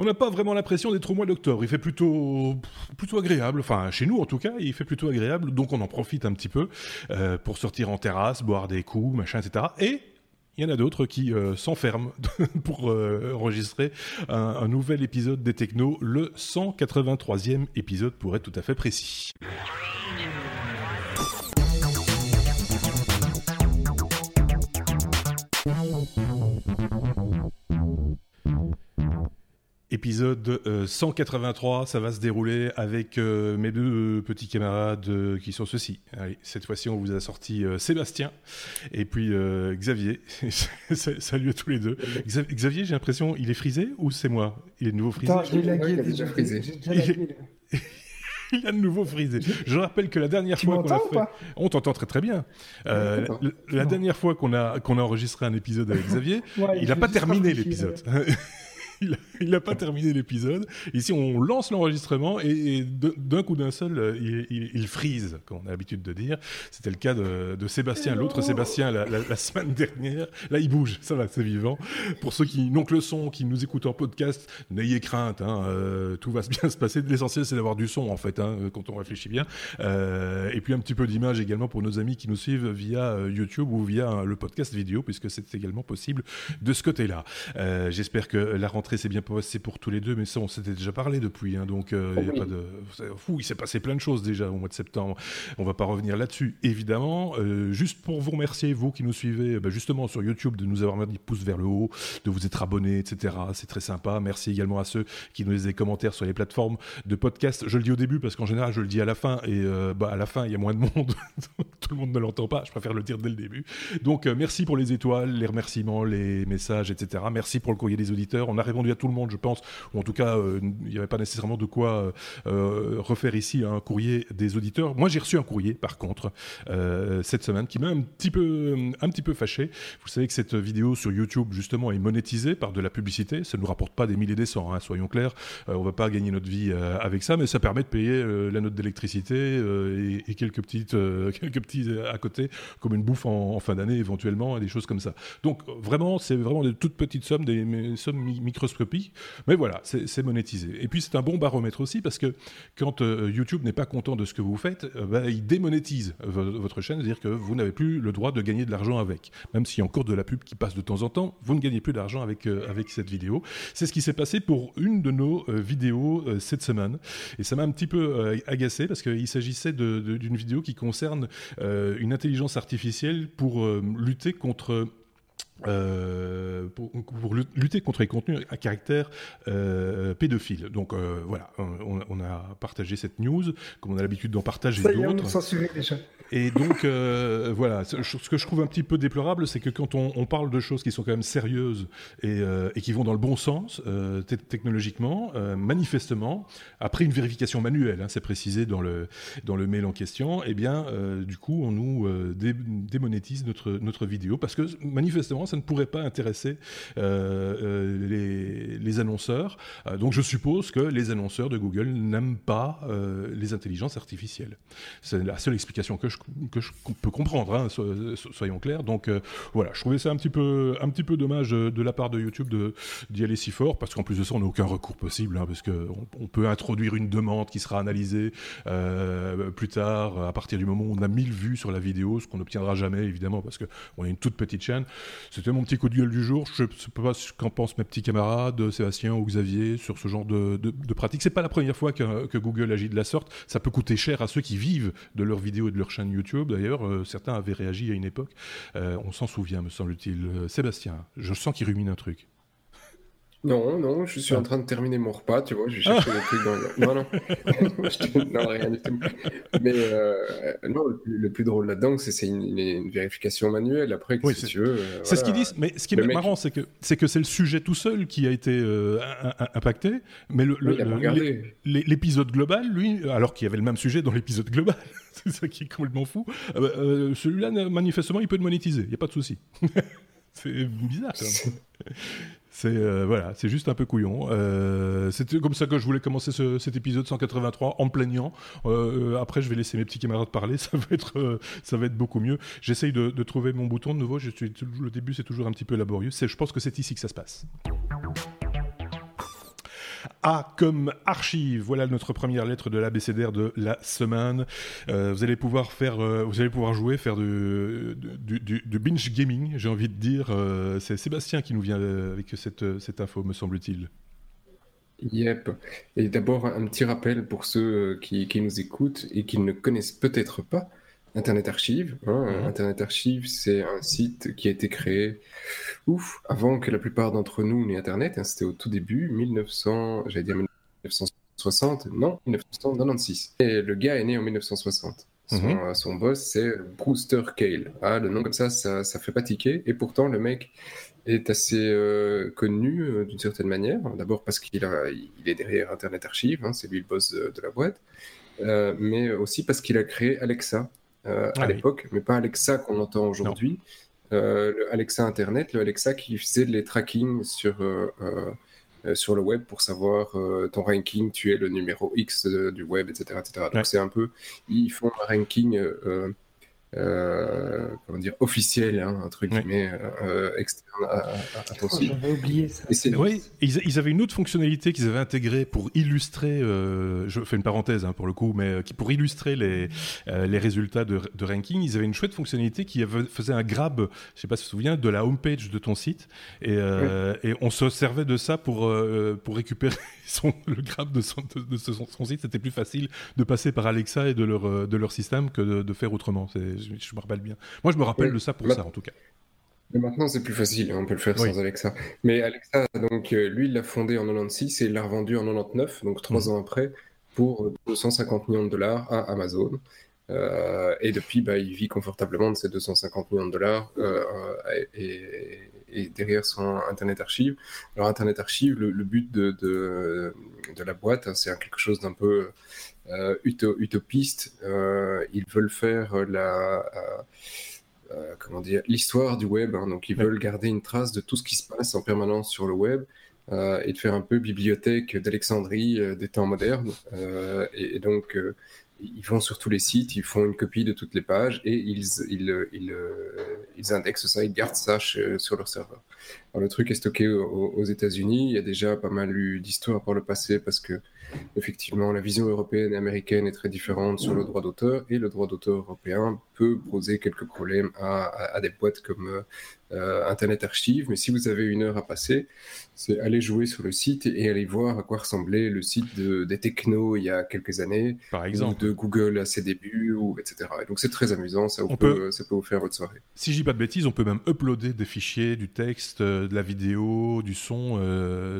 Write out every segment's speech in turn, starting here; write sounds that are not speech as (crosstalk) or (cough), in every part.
On n'a pas vraiment l'impression d'être au mois d'octobre. Il fait plutôt, plutôt agréable. Enfin, chez nous en tout cas, il fait plutôt agréable. Donc on en profite un petit peu euh, pour sortir en terrasse, boire des coups, machin, etc. Et il y en a d'autres qui euh, s'enferment (laughs) pour euh, enregistrer un, un, nouvel épisode des Technos, le 183e épisode pour être tout à fait précis. Épisode 183, ça va se dérouler avec euh, mes deux petits camarades euh, qui sont ceux-ci. Allez, cette fois-ci, on vous a sorti euh, Sébastien et puis Xavier. (laughs) Salut à tous les deux. Xavier, j'ai l'impression, il est frisé ou c'est moi? Il est de nouveau frisé? Attends, je l'ai lagué déjà. Frisé. il a (laughs) de nouveau frisé. Je rappelle que la dernière tu fois qu'on a fait, on t'entend très très bien. Euh, la, la dernière fois qu'on a qu'on a enregistré un épisode avec Xavier, ouais, il n'a pas terminé l'épisode. (laughs) il n'a pas terminé l'épisode. Ici, on lance l'enregistrement et, et d'un coup d'un seul, il, il, il, frise, comme on a l'habitude de dire. C'était le cas de, de Sébastien, l'autre Sébastien, la, la, la, semaine dernière. Là, il bouge, ça va, c'est vivant. Pour ceux qui n'ont que le son, qui nous écoutent en podcast, n'ayez crainte, hein, euh, tout va bien (laughs) se passer. L'essentiel, c'est d'avoir du son, en fait, hein, quand on réfléchit bien. Euh, et puis un petit peu d'image également pour nos amis qui nous suivent via euh, YouTube ou via le podcast vidéo, puisque c'est également possible de ce côté-là. Euh, J'espère que la rentrée c'est bien passé pour tous les deux, mais ça, on s'était déjà parlé depuis. Hein, donc, euh, Oh il y a pas de. Fou, il s'est passé plein de choses déjà au mois de septembre. On va pas revenir là-dessus, évidemment. Euh, juste pour vous remercier, vous qui nous suivez, bah, justement sur YouTube, de nous avoir mis des pouces vers le haut, de vous être abonnés, etc. C'est très sympa. Merci également à ceux qui nous laissent des commentaires sur les plateformes de podcast. Je le dis au début parce qu'en général, je le dis à la fin. Et euh, bah, à la fin, il y a moins de monde. (laughs) Tout le monde ne l'entend pas. Je préfère le dire dès le début. Donc, merci pour les étoiles, les remerciements, les messages, etc. Merci pour le courrier des auditeurs. On a répondu à tout le monde, je pense, ou en tout cas, euh, il n'y avait pas nécessairement de quoi euh, refaire ici un courrier des auditeurs. Moi, j'ai reçu un courrier, par contre, euh, cette semaine, qui m'a un petit peu, un petit peu fâché. Vous savez que cette vidéo sur YouTube, justement, est monétisée par de la publicité. Ça ne nous rapporte pas des milliers des cents, hein, soyons clairs. on ne va pas gagner notre vie avec ça, mais ça permet de payer la note d'électricité et, quelques petites, (laughs) quelques petits à côté, comme une bouffe en, fin d'année éventuellement, et des choses comme ça. Donc, vraiment, c'est vraiment des toutes petites sommes, des sommes Mais voilà, c'est monétisé. Et puis c'est un bon baromètre aussi parce que quand euh, YouTube n'est pas content de ce que vous faites, euh, bah, il démonétise votre chaîne, c'est-à-dire que vous n'avez plus le droit de gagner de l'argent avec. Même s'il y a encore de la pub qui passe de temps en temps, vous ne gagnez plus d'argent avec, euh, avec cette vidéo. C'est ce qui s'est passé pour une de nos vidéos cette semaine. Et ça m'a un petit peu agacé parce qu'il s'agissait d'une vidéo qui concerne une intelligence artificielle pour lutter contre euh, pour, pour, lutter contre les contenus à caractère euh, pédophile. Donc euh, voilà, on, on, a partagé cette news, comme on a l'habitude d'en partager d'autres. Et donc voilà, ce que je trouve un petit peu déplorable, c'est que quand on, on, parle de choses qui sont quand même sérieuses et, et qui vont dans le bon sens technologiquement, manifestement, après une vérification manuelle, hein, c'est précisé dans le dans le mail en question, et eh bien du coup on nous dé démonétise notre notre vidéo parce que manifestement ça ne pourrait pas intéresser euh, euh, les, annonceurs. Euh, donc je suppose que les annonceurs de Google n'aiment pas les intelligences artificielles. C'est la seule explication que je, que je peux comprendre, hein, so, soyons clairs. Donc voilà, je trouvais ça un petit peu, un petit peu dommage de la part de YouTube d'y aller si fort, parce qu'en plus de ça, on n'a aucun recours possible, hein, parce qu'on on peut introduire une demande qui sera analysée plus tard, à partir du moment où on a 1000 vues sur la vidéo, ce qu'on n'obtiendra jamais, évidemment, parce qu'on a une toute petite chaîne. C'était mon petit coup de gueule du jour. Je ne sais pas ce qu'en pensent mes petits camarades, Sébastien ou Xavier, sur ce genre de, de, de pratique. C'est pas la première fois que, Google agit de la sorte. Ça peut coûter cher à ceux qui vivent de leurs vidéos et de leur chaîne YouTube. D'ailleurs, euh, certains avaient réagi à une époque. Euh, on s'en souvient, me semble-t-il. Euh, Sébastien, je sens qu'il rumine un truc. Non, non, je suis ah. en train de terminer mon repas, tu vois, j'ai cherché ah. des trucs dans le... Non, non, (laughs) non, rien du tout. Mais euh, non, le plus, le plus drôle là-dedans, c'est une, une, vérification manuelle. Après, oui, si tu veux... Euh, c'est voilà. ce qu'ils disent, mais ce qui est le marrant, mec... c'est que c'est que c'est le sujet tout seul qui a été euh, impacté, mais l'épisode le, global, lui, alors qu'il y avait le même sujet dans l'épisode global, (laughs) c'est ça qui est complètement fou, celui-là, manifestement, il peut le monétiser, il n'y a pas de souci. (laughs) c'est bizarre, quand même. C'est euh, voilà, c'est juste un peu couillon. Euh, C'était comme ça que je voulais commencer ce, cet épisode 183 en plaignant. Euh, après, je vais laisser mes petits camarades parler. (laughs) Ça va être, ça va être beaucoup mieux. J'essaye de, trouver mon bouton de nouveau. Le début, c'est toujours un petit peu laborieux. Je pense que c'est ici que ça se passe. A comme archive. Voilà notre première lettre de l'abécédaire de la semaine. Euh, vous allez pouvoir faire, euh, vous allez pouvoir jouer, faire du, binge gaming, j'ai envie de dire. Euh, c'est Sébastien qui nous vient avec cette, cette info, me semble-t-il. Yep. Et d'abord, un petit rappel pour ceux qui, qui nous écoutent et qui ne connaissent peut-être pas. Internet Archive. Hein. Mhm. Internet Archive, c'est un site qui a été créé ouf, avant que la plupart d'entre nous n'aient Internet. Hein. C'était au tout début, 1900, j'allais dire 1960, non, 1996. Et le gars est né en 1960. Son, mhm. euh, son boss, c'est Brewster Cale. Ah, le nom comme ça, ça, ça fait pas tiquer. Et pourtant, le mec est assez euh, connu euh, d'une certaine manière. D'abord parce qu'il il est derrière Internet Archive, hein, c'est lui le boss de, de la boîte. mais aussi parce qu'il a créé Alexa, euh, à ah l'époque, mais pas Alexa qu'on entend aujourd'hui. Euh, le Alexa Internet, le Alexa qui faisait les tracking sur, euh, sur le web pour savoir ton ranking, tu es le numéro X du web, etc. etc. Donc c'est un peu, ils font un ranking comment dire officiel hein, entre guillemets euh, externe site. J'avais oublié ça. oui, ils, avaient une autre fonctionnalité qu'ils avaient intégrée pour illustrer, euh, je fais une parenthèse hein, pour le coup, mais pour illustrer les, les résultats de, de, ranking, ils avaient une chouette fonctionnalité qui faisait un grab, je sais pas si tu te souviens, de la homepage de ton site et, et on se servait de ça pour pour récupérer (laughs) son, le grab de son, de, son, site. C'était plus facile de passer par Alexa et de leur de leur système que de, de faire autrement. Je, me rappelle bien. Moi, je me rappelle de ça pour ça, en tout cas. Mais maintenant, c'est plus facile, hein, on peut le faire sans Alexa. Mais Alexa, donc, euh, lui, il l'a fondé en 96 et il l'a revendu en 99, donc trois mhm. ans après, pour 250 millions de dollars à Amazon. Euh, et depuis, bah, il vit confortablement de ces 250 millions de dollars euh, et, derrière son Internet Archive. Alors, Internet Archive, le, but de, de, de, la boîte, hein, c'est quelque chose d'un peu euh, utopistes. Euh, ils veulent faire la euh, comment dire l'histoire du web. Hein. donc ils veulent garder une trace de tout ce qui se passe en permanence sur le web. et de faire un peu bibliothèque d'Alexandrie des temps modernes. Et, donc, ils vont sur tous les sites, ils font une copie de toutes les pages et ils, ils, ils, ils indexent ça, ils gardent ça sur leur serveur. Alors, le truc est stocké aux, aux États-Unis. Il y a déjà pas mal eu d'histoires par le passé parce que effectivement, la vision européenne et américaine est très différente sur le droit d'auteur et le droit d'auteur européen peut poser quelques problèmes à, des boîtes comme euh, euh, Internet Archive. Mais si vous avez une heure à passer, c'est aller jouer sur le site et aller voir à quoi ressemblait le site des technos il y a quelques années, par exemple, ou de Google à ses débuts, ou etc. donc c'est très amusant, ça, peut, ça peut vous faire votre soirée. Si je dis pas de bêtises, on peut même uploader des fichiers, du texte, euh, de la vidéo, du son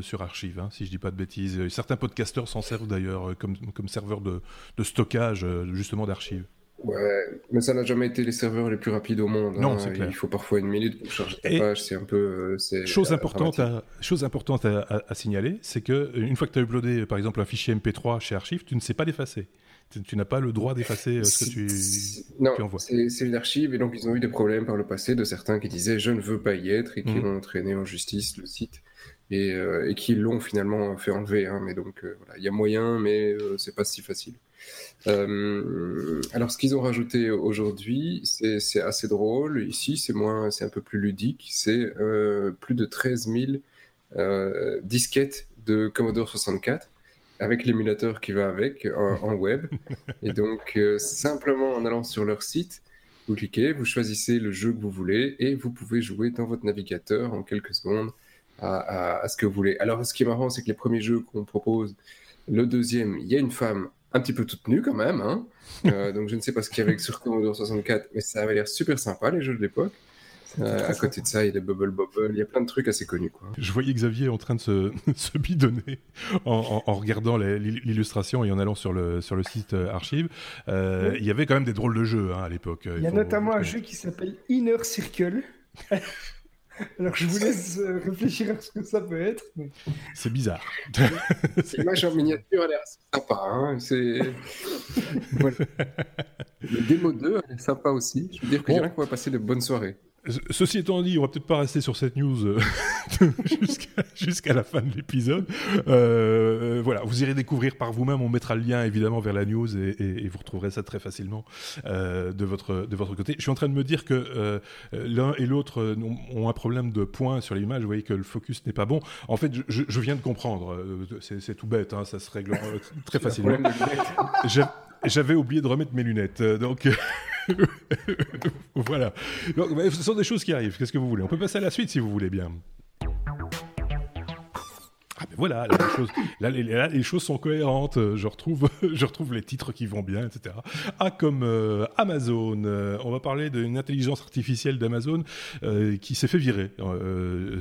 sur Archive, hein, si je dis pas de bêtises. Certains podcasteurs s'en servent d'ailleurs comme, comme serveur de, de stockage justement d'archives. Ouais, mais ça n'a jamais été les serveurs les plus rapides au monde. Non, hein. c'est clair. Il faut parfois une minute pour charger ta page, c'est un peu... Euh, chose, importante à, chose importante à, signaler, c'est que une fois que tu as uploadé par exemple un fichier MP3 chez Archive, tu ne sais pas l'effacer. Tu, n'as pas le droit d'effacer euh, ce que tu, non, tu envoies. C'est une archive et donc ils ont eu des problèmes par le passé de certains qui disaient je ne veux pas y être et qui mmh. ont entraîné en justice le site et, euh, et qui l'ont finalement fait enlever. Hein. mais donc voilà, il y a moyen, mais c'est pas si facile. Euh, alors, ce qu'ils ont rajouté aujourd'hui, c'est assez drôle. Ici, c'est moins, c'est un peu plus ludique. C'est euh, plus de 13 000 euh, disquettes de Commodore 64 avec l'émulateur qui va avec en, web. (laughs) Et donc, simplement en allant sur leur site, vous cliquez, vous choisissez le jeu que vous voulez et vous pouvez jouer dans votre navigateur en quelques secondes à, à ce que vous voulez. Alors, ce qui est marrant, c'est que les premiers jeux qu'on propose, le deuxième, il y a une femme un petit peu toute nue quand même. Hein. Euh, donc je ne sais pas ce qu'il y avait sur Commodore 64, mais ça avait l'air super sympa les jeux de l'époque. Euh, à côté de ça, il y a des Bubble Bubble, il y a plein de trucs assez connus. Quoi. Je voyais Xavier en train de se, (laughs) se bidonner en, en, regardant l'illustration et en allant sur le, sur le site euh, archive. Euh, Il y avait quand même des drôles de jeux hein, à l'époque. Il y a notamment un jeu qui s'appelle Inner Circle. (laughs) Alors je vous laisse euh, réfléchir à ce que ça peut être. C'est bizarre. (laughs) L'image en miniature a l'air sympa. Hein c'est... Le démo 2 est sympa aussi. Je veux dire que bon. qu'on va passer de bonnes soirées. Ceci étant dit, on va peut-être pas rester sur cette news euh, (laughs) jusqu'à la fin de l'épisode. Euh, voilà, vous irez découvrir par vous-même. On mettra le lien évidemment vers la news et, vous retrouverez ça très facilement de votre de votre côté. Je suis en train de me dire que l'un et l'autre ont un problème de points sur l'image. Vous voyez que le focus n'est pas bon. En fait, je, viens de comprendre. C'est tout bête, hein, ça se règle très facilement. J'avais oublié de remettre mes lunettes, donc. (laughs) voilà. ce sont des choses qui arrivent. Qu'est-ce que vous voulez? On peut passer à la suite si vous voulez bien. Ah voilà, là, les choses, sont cohérentes. Je retrouve, (laughs) je retrouve les titres qui vont bien, etc. Ah, comme euh, Amazon. Euh, on va parler d'une intelligence artificielle d'Amazon euh, qui s'est fait virer.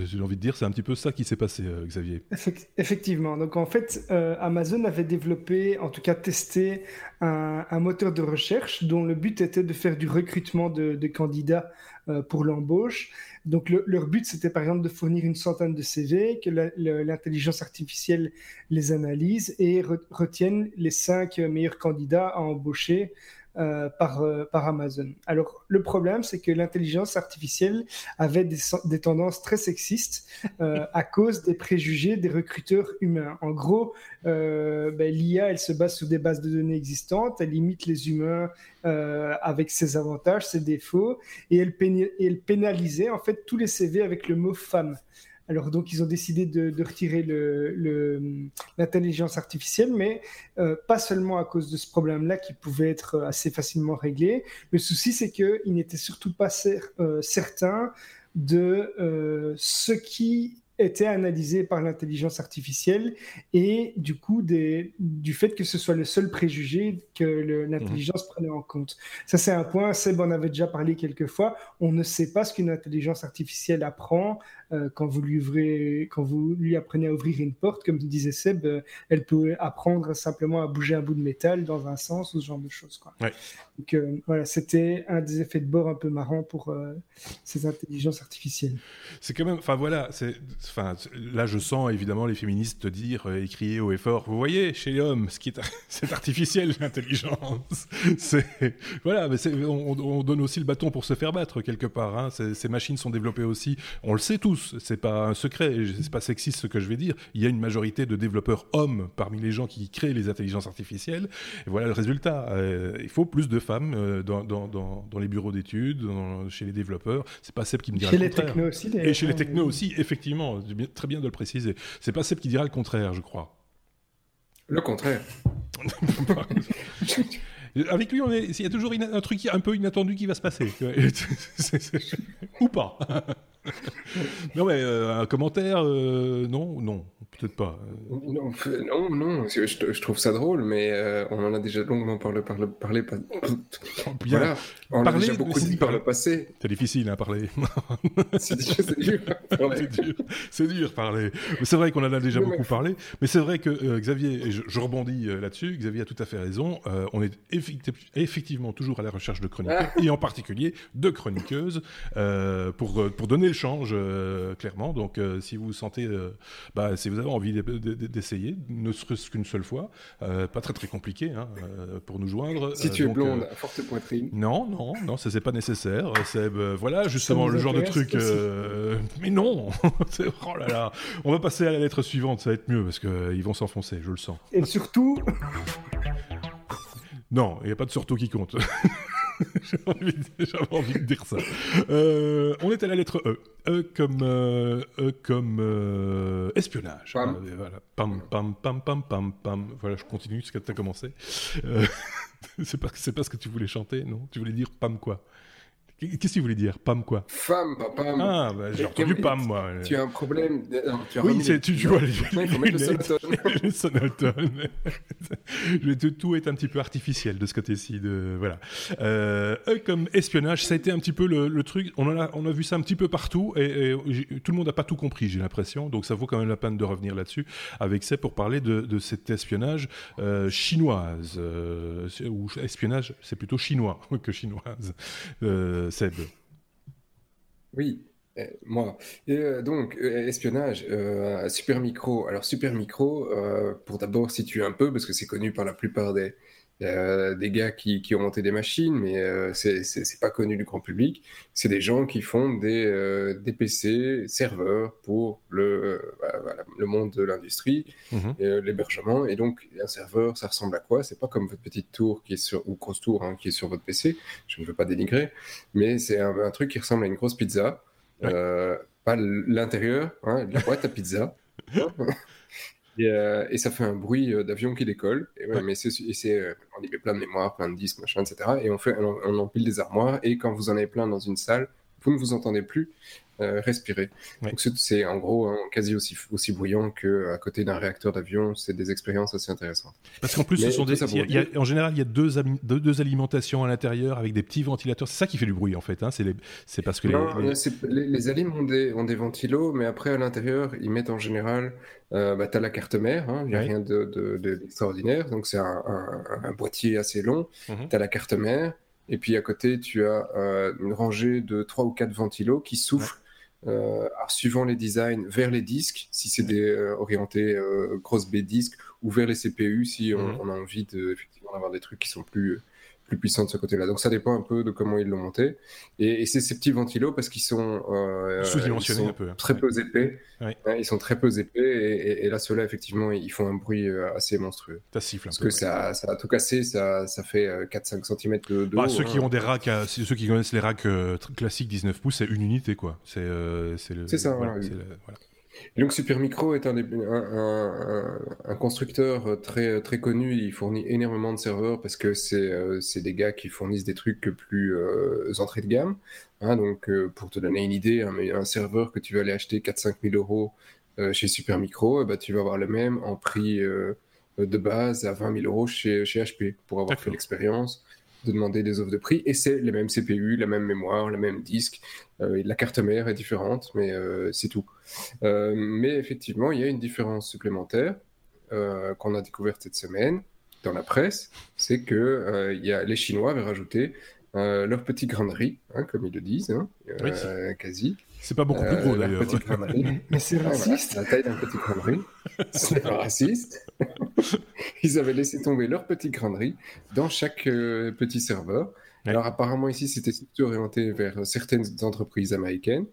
J'ai envie de dire, c'est un petit peu ça qui s'est passé, Xavier. Effectivement. Donc en fait, Amazon avait développé, en tout cas testé, un, moteur de recherche dont le but était de faire du recrutement de candidats pour l'embauche. Donc leur but, c'était par exemple de fournir une centaine de CV, que l'intelligence artificielle les analyse et retienne les cinq meilleurs candidats à embaucher euh, par, euh, par Amazon. Alors, le problème, c'est que l'intelligence artificielle avait des, tendances très sexistes euh, à cause des préjugés des recruteurs humains. En gros, ben, l'IA, elle se base sur des bases de données existantes, elle imite les humains avec ses avantages, ses défauts, et elle, et elle pénalisait en fait tous les CV avec le mot femme. Alors donc ils ont décidé de, retirer l'intelligence artificielle, mais euh, pas seulement à cause de ce problème-là qui pouvait être assez facilement réglé. Le souci c'est qu'ils n'étaient surtout pas euh, certains de euh, ce qui était analysé par l'intelligence artificielle et du coup des, du fait que ce soit le seul préjugé que l'intelligence mhm. prenait en compte. Ça c'est un point, Seb en avait déjà parlé quelques fois, on ne sait pas ce qu'une intelligence artificielle apprend euh, quand, vous lui ouvrez, quand vous lui apprenez à ouvrir une porte, comme disait Seb, euh, elle peut apprendre simplement à bouger un bout de métal dans un sens ou ce genre de choses. Quoi. Donc euh, voilà, c'était un des effets de bord un peu marrant pour ces intelligences artificielles. C'est quand même, enfin voilà, enfin, là, je sens évidemment les féministes dire et crier haut et fort. Vous voyez, chez l'homme, ce qui est, (laughs) c'est artificiel l'intelligence. (laughs) c'est voilà, mais on, on, donne aussi le bâton pour se faire battre quelque part. Hein. Ces machines sont développées aussi. On le sait tous. C'est pas un secret. C'est pas sexiste ce que je vais dire. Il y a une majorité de développeurs hommes parmi les gens qui créent les intelligences artificielles. Et voilà le résultat. Euh, il faut plus de femmes euh, dans, dans, dans, les bureaux d'études, chez les développeurs. C'est pas Seb qui me dira chez le les Technos aussi. Et chez les technos aussi, effectivement très bien de le préciser. C'est pas Seb qui dira le contraire, je crois. Le contraire. (laughs) Avec lui, il y a toujours un truc un peu inattendu qui va se passer. (laughs) Ou pas. (laughs) non, mais euh, un commentaire, euh, non, non, peut-être pas. Non, non, non je, trouve ça drôle, mais euh, on en a déjà longuement parlé, parlé, parlé voilà, on a déjà beaucoup dit par le passé. C'est difficile à parler. (laughs) (laughs) c'est dur, c'est dur, parler. C'est vrai qu'on en a déjà beaucoup parlé, mais c'est vrai que Xavier, et je, rebondis là-dessus, Xavier a tout à fait raison, on est effectivement toujours à la recherche de chroniqueurs, ah. et en particulier de chroniqueuses, pour, pour donner change euh, clairement. Donc, euh, si vous sentez, euh, bah, si vous avez envie d'essayer, ne serait-ce qu'une seule fois, pas très très compliqué hein, pour nous joindre. Si tu es blonde, à forte poitrine. Non, non, non, ça c'est pas nécessaire. C'est voilà justement le genre de truc. mais non, (laughs) oh là là, on va passer à la lettre suivante, ça va être mieux parce que ils vont s'enfoncer, je le sens. Et surtout. Non, il n'y a pas de surtout qui compte. (laughs) (laughs) J'avais envie, de dire ça. Euh, on est à la lettre E. E comme, euh, e comme euh, espionnage. Pam. voilà. Pam, pam, pam, pam, pam, pam. Voilà, je continue ce que tu as commencé. (laughs) c'est pas, pas ce que tu voulais chanter, non? Tu voulais dire pam quoi? Qu'est-ce que tu voulais dire Pam quoi? Femme, pas Pam. Ah, bah, j'ai entendu Pam, moi. Tu as un problème. Non, tu as oui, c'est, tu, (laughs) mettre le sonotone. (laughs) (laughs) le tout, tout est un petit peu artificiel de ce côté-ci. De, voilà. Euh, comme espionnage, ça a été un petit peu le, le, truc. On, en a, on a vu ça un petit peu partout et, tout le monde n'a pas tout compris, j'ai l'impression. Donc ça vaut quand même la peine de revenir là-dessus avec ça pour parler de, de cet espionnage euh, chinoise. Euh, ou espionnage, c'est plutôt chinois que chinoise. Euh, Oui, euh, moi. Euh, donc, euh, espionnage, Super Micro. Alors, Super Micro, pour d'abord situer un peu, parce que c'est connu par la plupart des, Des gars qui, qui ont monté des machines, mais euh, c'est pas connu du grand public. C'est des gens qui font des, euh, des PC serveurs pour le, euh, voilà, le monde de l'industrie, Mhm. euh, l'hébergement. Et donc, un serveur, ça ressemble à quoi? C'est pas comme votre petite tour qui est sur, ou grosse tour hein, qui est sur votre PC. Je ne veux pas dénigrer, mais c'est un, un truc qui ressemble à une grosse pizza. Ouais. Pas l'intérieur, hein, la boîte à pizza. (laughs) Et, euh, et ça fait un bruit euh, d'avion qui décolle. Et ouais, Ouais. Mais c'est, euh, on y met plein de mémoire, plein de disques, machin, etc. Et on, fait, on, on empile des armoires. Et quand vous en avez plein dans une salle, vous ne vous entendez plus euh, respirer. Donc c'est, en gros hein, quasi aussi, aussi bruyant qu'à côté d'un réacteur d'avion. C'est des expériences assez intéressantes. Parce qu'en plus, ce sont des, y a- y a- en général, il y a deux, deux, deux alimentations à l'intérieur avec des petits ventilateurs. C'est ça qui fait du bruit en fait. Hein. C'est parce que les, Non, les- euh, les, les alimes ont des, ont des ventilos, mais après à l'intérieur, ils mettent en général, euh, bah, t'as la carte mère, hein, il n'y a rien de, de- de- d'extraordinaire, donc c'est un, un- un boîtier assez long, Mhm. t'as la carte mère, et puis à côté, tu as euh, une rangée de trois ou quatre ventilos qui soufflent, euh, suivant les designs, vers les disques, si c'est des euh, orientés euh, grosse B disques, ou vers les CPU si on, Mhm. on a envie de, effectivement d'avoir des trucs qui sont plus, plus puissants de ce côté-là. Donc ça dépend un peu de comment ils l'ont monté. Et, et c'est ces petits ventilos parce qu'ils sont, euh, Sous-dimensionnés un peu, hein. Très peu épais. Ouais. Hein, ils sont très peu épais. Et, et- et là, ceux-là, effectivement, ils font un bruit euh, assez monstrueux. ça siffle un Parce peu. que ouais. ça, ça a tout cassé, ça, ça fait euh, 4-5 cm de, de Bah, haut, ceux qui hein. ont des racks, à- ceux qui connaissent les racks euh, classiques 19 pouces, c'est une unité quoi. C'est euh, c'est le. C'est ça, voilà, ouais. c'est le- voilà. Donc Super Micro est un, des- un, un- un- un constructeur très, très connu, il fournit énormément de serveurs parce que c'est euh, des gars qui fournissent des trucs plus euh, entrée de gamme. Hein, donc euh, pour te donner une idée, un, un serveur que tu vas aller acheter 4-5 000 euros euh, chez Super Micro, eh ben, tu vas avoir le même en prix euh, de base à 20 000 euros chez, chez HP pour avoir fait l'expérience de demander des offres de prix. Et c'est les mêmes CPU, la même mémoire, le même disque. Euh, la carte mère est différente, mais euh, c'est tout. Euh, mais effectivement, il y a une différence supplémentaire qu'on a découverte cette semaine dans la presse, c'est que il y a, les Chinois avaient rajouté leur petit grain de riz, hein, comme ils le disent, hein, Oui. quasi. C'est pas beaucoup plus Euh, gros leur d'ailleurs. (laughs) Mais, c'est voilà, raciste. la taille d'un petit grain de riz. Ce n'est pas raciste. (laughs) Ils avaient laissé tomber leur petit grain de riz dans chaque euh, petit serveur. Ouais. Alors apparemment ici, c'était surtout orienté vers certaines entreprises américaines.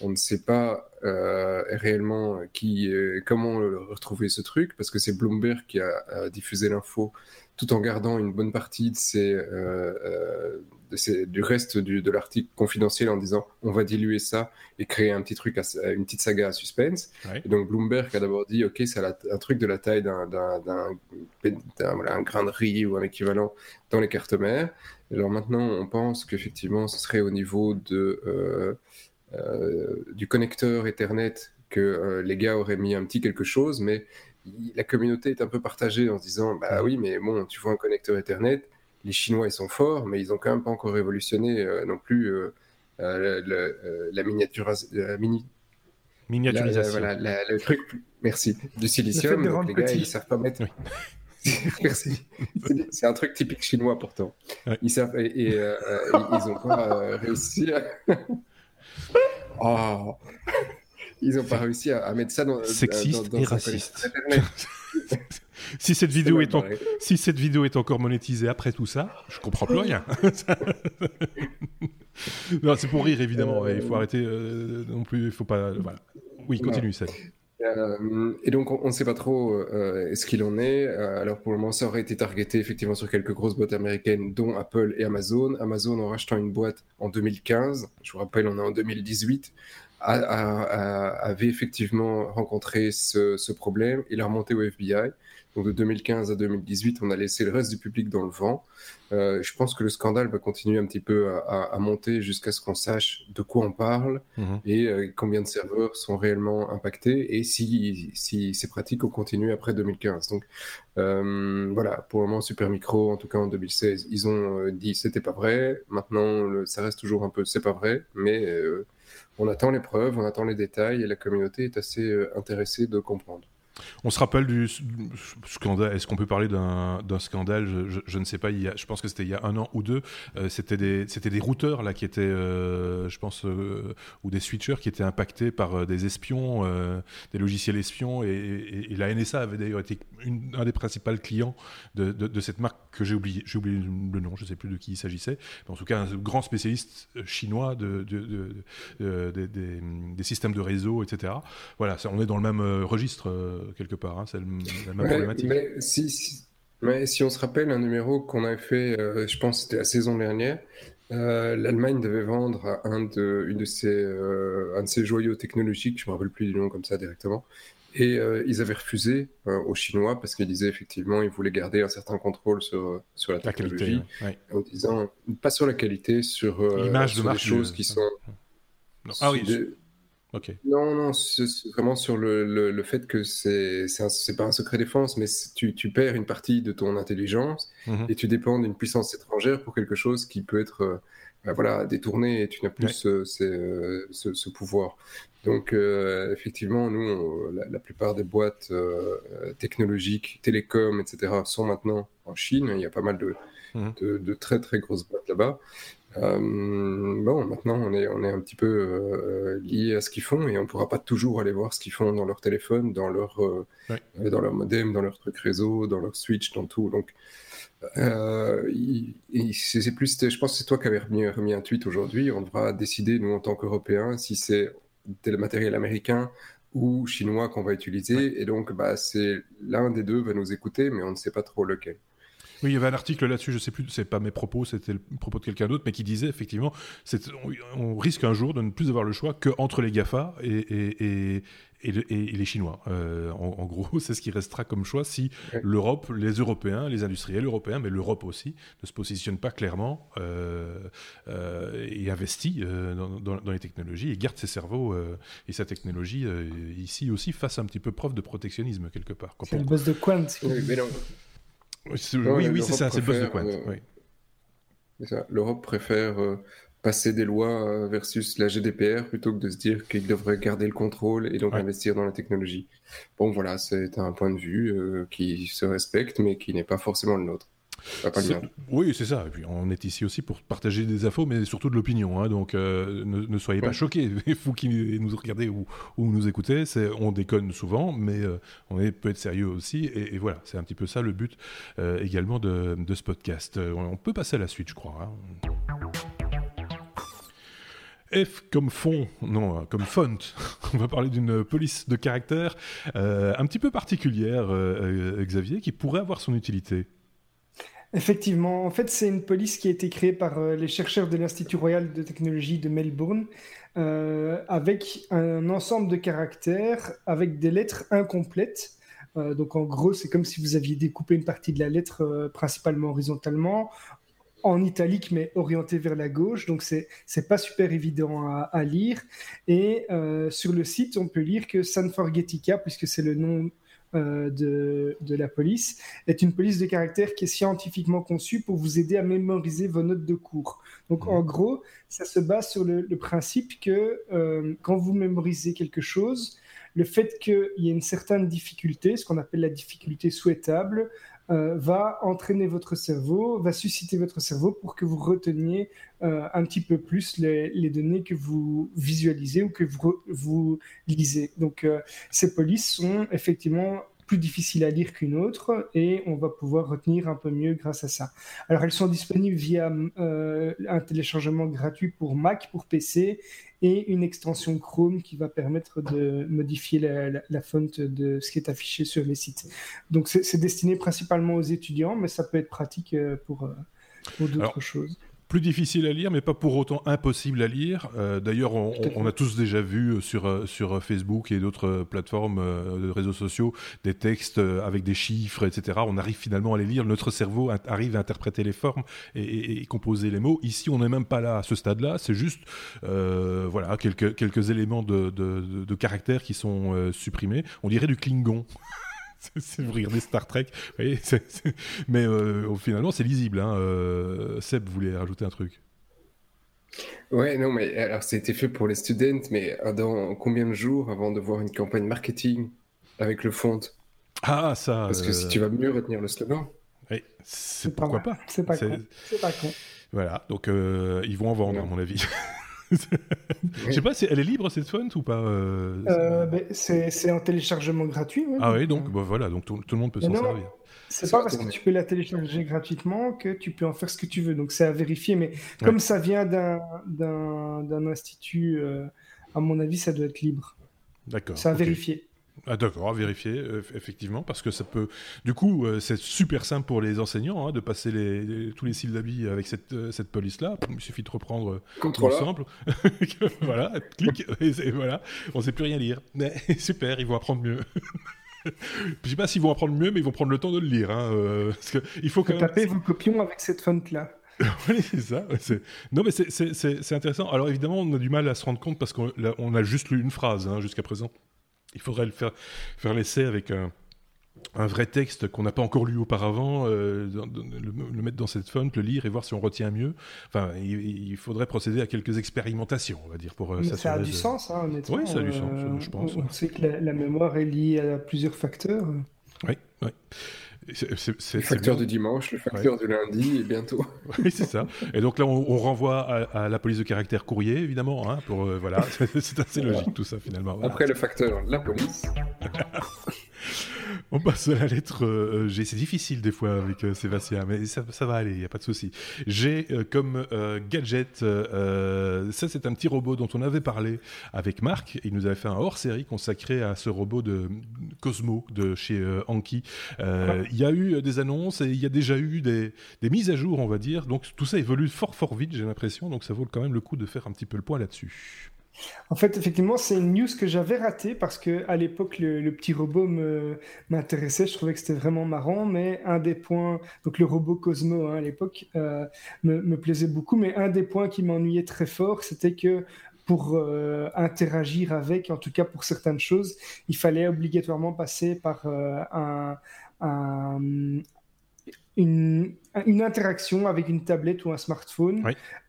On ne sait pas euh, réellement qui, euh, comment retrouver ce truc, parce que c'est Bloomberg qui a, a diffusé l'info tout en gardant une bonne partie de ces, du reste du- de l'article confidentiel en disant on va diluer ça et créer un petit truc, à- une petite saga à suspense. Ouais. Et donc Bloomberg a d'abord dit ok, c'est un truc de la taille d'un voilà, un grain de riz ou un équivalent dans les cartes mères. Alors maintenant, on pense qu'effectivement, ce serait au niveau de, euh, euh, du connecteur Ethernet que euh, les gars auraient mis un petit quelque chose, mais la communauté est un peu partagée en se disant bah oui, mais bon, tu vois un connecteur Ethernet, les Chinois ils sont forts, mais ils ont quand même pas encore révolutionné euh, non plus euh, euh, la miniature, la mini, la- Miniaturisation. voilà, le truc, merci, du silicium. Le donc les gars, petit. ils savent pas mettre. (laughs) merci. C'est- un truc typique chinois pourtant. Ouais. Ils savent et, et, euh, euh, ils, ils ont pas euh, réussi. À... (laughs) Oh. Ils ont pas réussi à, à mettre ça dans Sexiste dans- dans et raciste. (laughs) Si cette vidéo est, en- barré. si cette vidéo est encore monétisée après tout ça, je comprends plus rien. (laughs) non, c'est pour rire évidemment. Euh, Il faut arrêter euh, non plus. Il faut pas. Voilà. Oui, continue ça. Euh, et donc, on ne sait pas trop euh, ce qu'il en est. Euh, alors, pour le moment, ça aurait été targeté effectivement sur quelques grosses boîtes américaines, dont Apple et Amazon. Amazon, en rachetant une boîte en 2015, je vous rappelle, on est en 2018, a- a- a- avait effectivement rencontré ce, ce problème. Il a remonté au FBI. Donc, de 2015 à 2018, on a laissé le reste du public dans le vent. Euh, je pense que le scandale va continuer un petit peu à, à- à monter jusqu'à ce qu'on sache de quoi on parle Mhm. et euh, combien de serveurs sont réellement impactés et si, si ces pratiques ont continué après 2015. Donc euh, voilà, pour le moment, Super Micro, en tout cas en 2016, ils ont euh, dit c'était pas vrai. Maintenant, le- ça reste toujours un peu c'est pas vrai, mais euh, on attend les preuves, on attend les détails et la communauté est assez intéressée de comprendre. On se rappelle du scandale. Est-ce qu'on peut parler d'un scandale? Je, ne sais pas. Je pense que c'était il y a un an ou deux. Euh, c'était des, des routeurs là qui étaient, euh, je pense, euh, ou des switchers qui étaient impactés par des espions, des logiciels espions. Et, la NSA avait d'ailleurs été un des principaux clients de, cette marque que j'ai oublié. J'ai oublié le nom. Je ne sais plus de qui il s'agissait. En tout cas, un grand spécialiste chinois de, des, systèmes de réseau, etc. Voilà, on est dans le même registre quelque part. Hein, c'est la même problématique. Mais si, mais si on se rappelle un numéro qu'on avait fait, euh, je pense que c'était la saison dernière, euh, l'Allemagne devait vendre un de, une de ses, euh, un de ses joyaux technologiques, je ne me rappelle plus du nom comme ça directement, et ils avaient refusé aux Chinois parce qu'ils disaient effectivement ils voulaient garder un certain contrôle sur, sur la technologie, en disant pas sur la qualité, sur, l'image de des choses qui sont... Ah oui, non, non, c'est vraiment sur le, le, fait que c'est pas un secret défense, mais tu, tu, perds une partie de ton intelligence mhm. et tu dépends d'une puissance étrangère pour quelque chose qui peut être euh, bah, voilà, détourné et tu n'as plus ce, ce, ce, pouvoir. Donc, euh, effectivement, nous, la, plupart des boîtes euh, technologiques, télécom, etc., sont maintenant en Chine. Il y a pas mal de, mhm. de, de très, très grosses boîtes là-bas. Euh, bon, maintenant, on est, on est un petit peu euh, lié à ce qu'ils font et on ne pourra pas toujours aller voir ce qu'ils font dans leur téléphone, dans leur, euh, dans leur modem, dans leur truc réseau, dans leur switch, dans tout. Donc, c'est plus, je pense que c'est toi qui avais remis, remis un tweet aujourd'hui. On devra décider, nous, en tant qu'Européens, si c'est tel matériel américain ou chinois qu'on va utiliser. Et donc, bah, c'est l'un des deux va nous écouter, mais on ne sait pas trop lequel. Oui, il y avait un article là-dessus, je sais plus, c'est pas mes propos, c'était le propos de quelqu'un d'autre, mais qui disait effectivement, on, risque un jour de ne plus avoir le choix qu'entre les GAFA et, les Chinois. Euh, en, gros, (laughs) c'est ce qui restera comme choix si l'Europe, les Européens, les industriels européens, mais l'Europe aussi, ne se positionne pas clairement euh, euh, et investit dans, les technologies et garde ses cerveaux et sa technologie ici aussi fasse un petit peu preuve de protectionnisme quelque part. C'est le boss de Quant. Oui, oui, c'est ça, c'est Boss de Quant. Euh, L'Europe préfère euh, passer des lois euh, versus la GDPR plutôt que de se dire qu'il devrait garder le contrôle et donc investir dans la technologie. Bon, voilà, c'est un point de vue qui se respecte, mais qui n'est pas forcément le nôtre. Oui, c'est ça. Et puis on est ici aussi pour partager des infos, mais surtout de l'opinion. Hein. Donc euh, ne, soyez pas choqués. (laughs) Vous qui nous regardez ou, ou nous écoutez, on déconne souvent, mais euh, on est, peut être sérieux aussi. Et, voilà, c'est un petit peu ça le but euh, également de, ce podcast. On peut passer à la suite, je crois. Hein. F comme fond, non, comme font. (laughs) On va parler d'une police de caractère un petit peu particulière, Xavier, qui pourrait avoir son utilité. Effectivement, en fait, c'est une police qui a été créée par euh, les chercheurs de l'Institut royal de technologie de Melbourne, euh, avec un ensemble de caractères, avec des lettres incomplètes. Euh, donc, en gros, c'est comme si vous aviez découpé une partie de la lettre principalement horizontalement, en italique, mais orienté vers la gauche. Donc, c'est n'est pas super évident à, lire. Et sur le site, on peut lire que Sanforgetica, puisque c'est le nom de, de, la police est une police de caractère qui est scientifiquement conçue pour vous aider à mémoriser vos notes de cours. Donc en gros, ça se base sur le, principe que euh, quand vous mémorisez quelque chose, le fait qu'il y ait une certaine difficulté, ce qu'on appelle la difficulté souhaitable, euh, va entraîner votre cerveau, va susciter votre cerveau pour que vous reteniez euh, un petit peu plus les, données que vous visualisez ou que vous, lisez. Donc euh, ces polices sont effectivement plus difficiles à lire qu'une autre et on va pouvoir retenir un peu mieux grâce à ça. Alors elles sont disponibles via un téléchargement gratuit pour Mac, pour PC et une extension Chrome qui va permettre de modifier la, la, fonte de ce qui est affiché sur les sites. Donc c'est destiné principalement aux étudiants, mais ça peut être pratique euh, pour, euh, pour d'autres choses plus difficile à lire, mais pas pour autant impossible à lire. Euh, d'ailleurs, on, a tous déjà vu euh, sur, euh, sur Facebook et d'autres plateformes de réseaux sociaux des textes avec des chiffres, etc. On arrive finalement à les lire. Notre cerveau arrive à interpréter les formes et, composer les mots. Ici, on n'est même pas là à ce stade-là. C'est juste voilà, quelques, quelques éléments de, de, de caractère qui sont supprimés. On dirait du Klingon. (laughs) (laughs) c'est vous regardez Star Trek, (laughs) mais euh, finalement c'est lisible. Hein. Euh, Seb voulait rajouter un truc. Ouais, non, mais alors c'était fait pour les students, mais dans combien de jours avant de voir une campagne marketing avec le font? Ah, ça. Parce que si tu vas mieux retenir le slogan. Oui, c'est pourquoi pas? C'est pas con. C'est pas con. Voilà, donc ils vont en vendre, à mon avis. (laughs) Je sais pas, elle est libre cette font ou pas euh, euh, ben, C'est en téléchargement gratuit. Ah oui, donc bah, voilà, donc tout, le monde peut s'en servir. C'est pas parce que tu peux la télécharger gratuitement que tu peux en faire ce que tu veux. Donc c'est à vérifier. Mais comme ça vient d'un institut, euh, à mon avis, ça doit être libre. D'accord. C'est à vérifier. Ah d'accord, à vérifier, euh, effectivement, parce que ça peut... Du coup, euh, c'est super simple pour les enseignants hein, de passer les, tous les avec cette, euh, cette police-là. Il suffit de reprendre l'ensemble. (laughs) voilà, clic, (laughs) et, voilà. On ne sait plus rien lire. Mais (laughs) super, ils vont apprendre mieux. Je sais pas s'ils vont apprendre mieux, mais ils vont prendre le temps de le lire. Hein, parce que il faut quand même... taper vos copions avec cette font-là. oui, c'est ça. Non, mais c'est intéressant. Alors évidemment, on a du mal à se rendre compte parce qu'on a juste lu une phrase hein, jusqu'à présent. Il faudrait le faire, faire l'essai avec un, un vrai texte qu'on n'a pas encore lu auparavant, euh, le, mettre dans cette font, le lire et voir si on retient mieux. Enfin, il, faudrait procéder à quelques expérimentations, on va dire, pour euh, Ça a du sens, hein, honnêtement. Oui, ça a du sens, euh, je pense. On, sait que la, mémoire est liée à plusieurs facteurs. Oui, oui. C'est, le facteur du dimanche, le facteur du lundi, et bientôt. (laughs) Oui, c'est ça. Et donc là, on, renvoie à, la police de caractère courrier, évidemment. Hein, pour, voilà, (laughs) c'est assez logique tout ça, finalement. Après le facteur, la police. (laughs) On passe à la lettre euh, G. C'est difficile des fois avec euh, Sébastien, mais ça, va aller, il n'y a pas de souci. G euh, comme gadget, ça c'est un petit robot dont on avait parlé avec Marc. Il nous avait fait un hors-série consacré à ce robot de Cosmo de chez Anki. Il y a eu des annonces et il y a déjà eu des, des, mises à jour, on va dire. Donc tout ça évolue fort fort vite, j'ai l'impression. Donc ça vaut quand même le coup de faire un petit peu le point là-dessus. En fait, effectivement, c'est une news que j'avais ratée parce que à l'époque, le, petit robot m'intéressait. Je trouvais que c'était vraiment marrant, mais un des points, donc le robot Cosmo hein, à l'époque, euh, me, plaisait beaucoup. Mais un des points qui m'ennuyait très fort, c'était que pour euh, interagir avec, en tout cas pour certaines choses, il fallait obligatoirement passer par euh, un, une, interaction avec une tablette ou un smartphone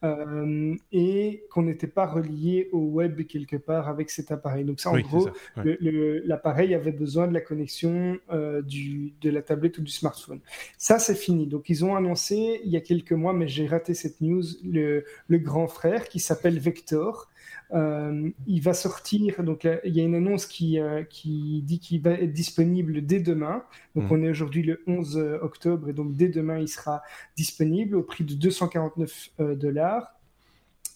euh, et qu'on n'était pas relié au web quelque part avec cet appareil. Donc ça, en gros, l'appareil avait besoin de la connexion euh, du, de la tablette ou du smartphone. Ça, c'est fini. Donc ils ont annoncé il y a quelques mois, mais j'ai raté cette news, le, le grand frère qui s'appelle Vector, euh, il va sortir, donc il y a une annonce qui, euh, qui dit qu'il va être disponible dès demain. Donc mhm. on est aujourd'hui le 11 octobre et donc dès demain il sera disponible au prix de 249 euh, dollars.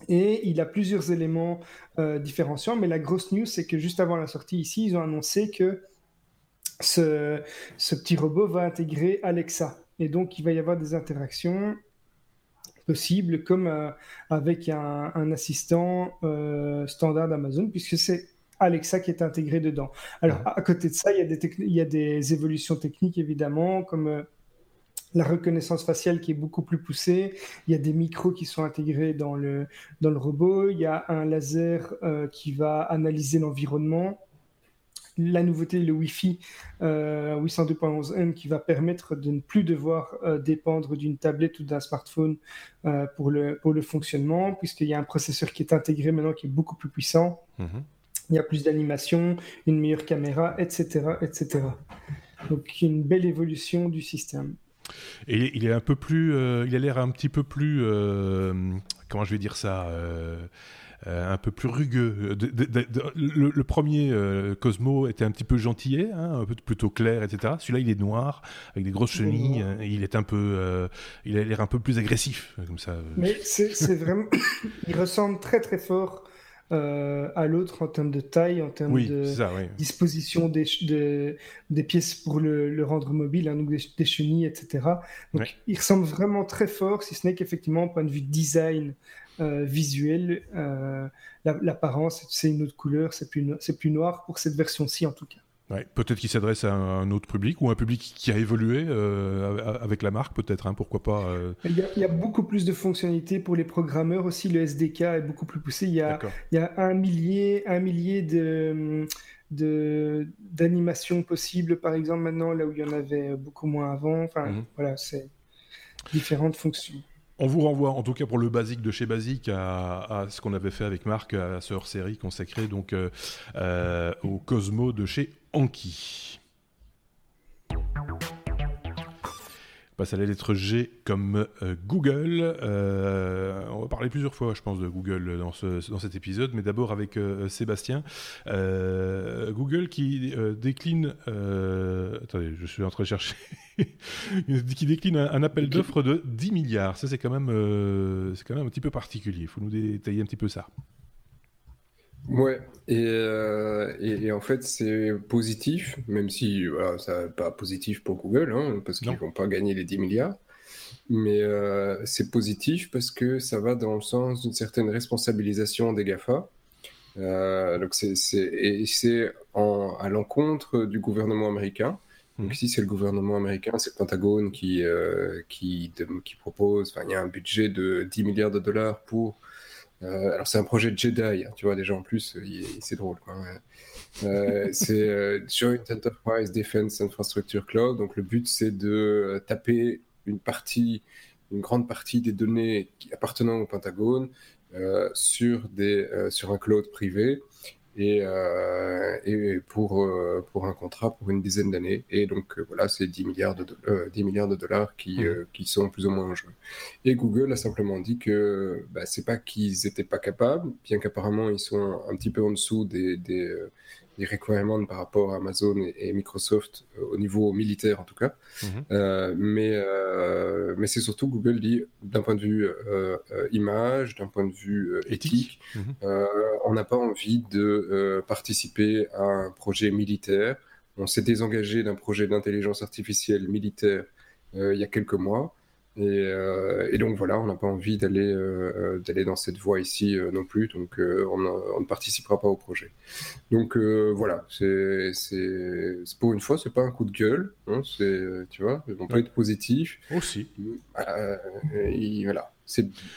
Et il a plusieurs éléments différenciants, mais la grosse news c'est que juste avant la sortie ici, ils ont annoncé que ce, ce petit robot va intégrer Alexa. Et donc il va y avoir des interactions possible, comme euh, avec un, assistant euh, standard d'Amazon, puisque c'est Alexa qui est intégré dedans. Alors, à côté de ça, il y a des, il y a des évolutions techniques, évidemment, comme euh, la reconnaissance faciale qui est beaucoup plus poussée. Il y a des micros qui sont intégrés dans le, dans le robot. Il y a un laser qui va analyser l'environnement la nouveauté, le Wi-Fi euh, 802.11n qui va permettre de ne plus devoir euh, dépendre d'une tablette ou d'un smartphone euh, pour, le, pour le fonctionnement, puisqu'il y a un processeur qui est intégré maintenant qui est beaucoup plus puissant. Mhm. Il y a plus d'animation, une meilleure caméra, etc., etc. Donc une belle évolution du système. Et il est un peu plus, euh, il a l'air un petit peu plus, comment je vais dire ça euh, un peu plus rugueux. le, premier euh, Cosmo était un petit peu gentillet, hein, un peu plutôt clair, etc. Celui-là, il est noir, avec des grosses chenilles. Hein, il est un peu, euh, il a l'air un peu plus agressif, comme ça. Mais c'est vraiment, (coughs) il ressemble très très fort. à l'autre en termes de taille, en termes de disposition des, des, pièces pour le, rendre mobile, hein, donc des, chenilles, etc. Donc il ressemble vraiment très fort, si ce n'est qu'effectivement, point de vue design, euh, visuel, euh, l'apparence, c'est une autre couleur, c'est plus, plus noir pour cette version-ci en tout cas. Ouais, peut-être qu'il s'adresse à un autre public ou un public qui a évolué euh, avec la marque, peut-être, hein, pourquoi pas. Il y, a, beaucoup plus de fonctionnalités pour les programmeurs aussi. Le SDK est beaucoup plus poussé. Il y a, il y a un millier, un millier de d'animations possibles, par exemple, maintenant, là où il y en avait beaucoup moins avant. Enfin, mhm. voilà, c'est différentes fonctions. On vous renvoie, en tout cas pour le basique de chez Basique, à, ce qu'on avait fait avec Marc, à ce hors-série consacré donc euh, euh, au Cosmo de chez Anki. Passe à la lettre G comme euh, Google. Euh, on va parler plusieurs fois, je pense, de Google dans, ce, dans cet épisode, mais d'abord avec euh, Sébastien. Google qui décline. attendez, je suis en train de chercher. (laughs) qui décline un, appel d'offres de 10 milliards. Ça, c'est quand, même, c'est quand même un petit peu particulier. Il faut nous détailler un petit peu ça. Ouais, euh, et, et, en fait c'est positif, même si voilà, ça n'est pas positif pour Google, hein, parce qu'ils ne vont pas gagner les 10 milliards, mais euh, c'est positif parce que ça va dans le sens d'une certaine responsabilisation des GAFA. Euh, donc c'est, et c'est à l'encontre du gouvernement américain. Donc ici c'est le gouvernement américain, c'est le Pentagone qui, qui, qui propose, il y a un budget de 10 milliards de dollars pour euh, alors c'est un projet Jedi, hein, tu vois déjà en plus, c'est drôle. Euh, (laughs) c'est euh, Joint Enterprise Defense Infrastructure Cloud. Donc le but c'est de taper une partie, une grande partie des données appartenant au Pentagone sur des sur un cloud privé et, euh, et pour, euh, pour un contrat pour une dizaine d'années. Et donc euh, voilà, c'est 10 milliards de, 10 milliards de dollars qui, mmh. qui sont plus ou moins en jeu. Et Google a simplement dit que bah, c'est pas qu'ils n'étaient pas capables, bien qu'apparemment ils sont un petit peu en dessous des, des, des requirements par rapport à Amazon et, Microsoft euh, au niveau militaire en tout cas. Mhm. Euh, mais euh, mais c'est surtout Google dit d'un point de vue image, d'un point de vue éthique, mhm. on n'a pas envie de participer à un projet militaire. On s'est désengagé d'un projet d'intelligence artificielle militaire il y a quelques mois. Euh, et, donc voilà, on n'a pas envie d'aller euh, d'aller dans cette voie ici euh, non plus, donc on, ne participera pas au projet. Donc voilà, c'est pour une fois, c'est pas un coup de gueule, hein, c'est tu vois, on peut être positif. Aussi. voilà.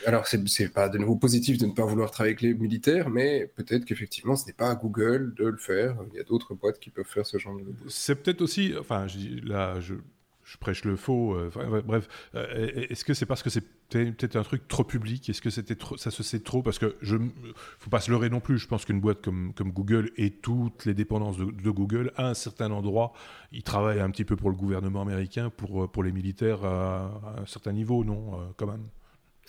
Alors, c'est pas de nouveau positif de ne pas vouloir travailler avec les militaires, mais peut-être qu'effectivement, ce n'est pas à Google de le faire. Il y a d'autres boîtes qui peuvent faire ce genre de. C'est peut-être aussi, enfin, je, là, je, je prêche le faux. Euh, bref, euh, est-ce que c'est parce que c'est peut-être un truc trop public? Est-ce que c'était ça se sait trop? Parce que je, faut pas se leurrer non plus. Je pense qu'une boîte comme, comme Google et toutes les dépendances de, Google, à un certain endroit, ils travaillent un petit peu pour le gouvernement américain, pour, pour les militaires à, un certain niveau, non euh, Quand même.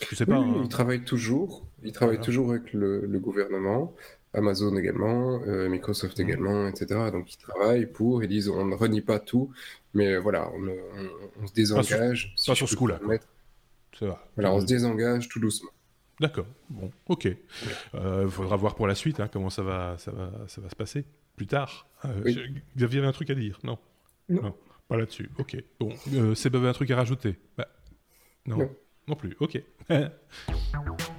Je sais pas. Hein. Ils travaillent toujours. Ils travaillent toujours avec le, le gouvernement. Amazon également, euh, Microsoft mmh. également, etc. Donc ils travaillent pour, ils disent on ne renie pas tout, mais voilà, on, se désengage. Pas sur, ce coup-là. Voilà, on se désengage tout doucement. D'accord, bon, ok. Il euh, faudra voir pour la suite hein, comment ça va, ça, va, ça va se passer plus tard. Euh, Vous aviez un truc à dire Non? Non. pas là-dessus, ok. Bon, euh, c'est un truc à rajouter bah, non. non. Non plus, ok. (laughs)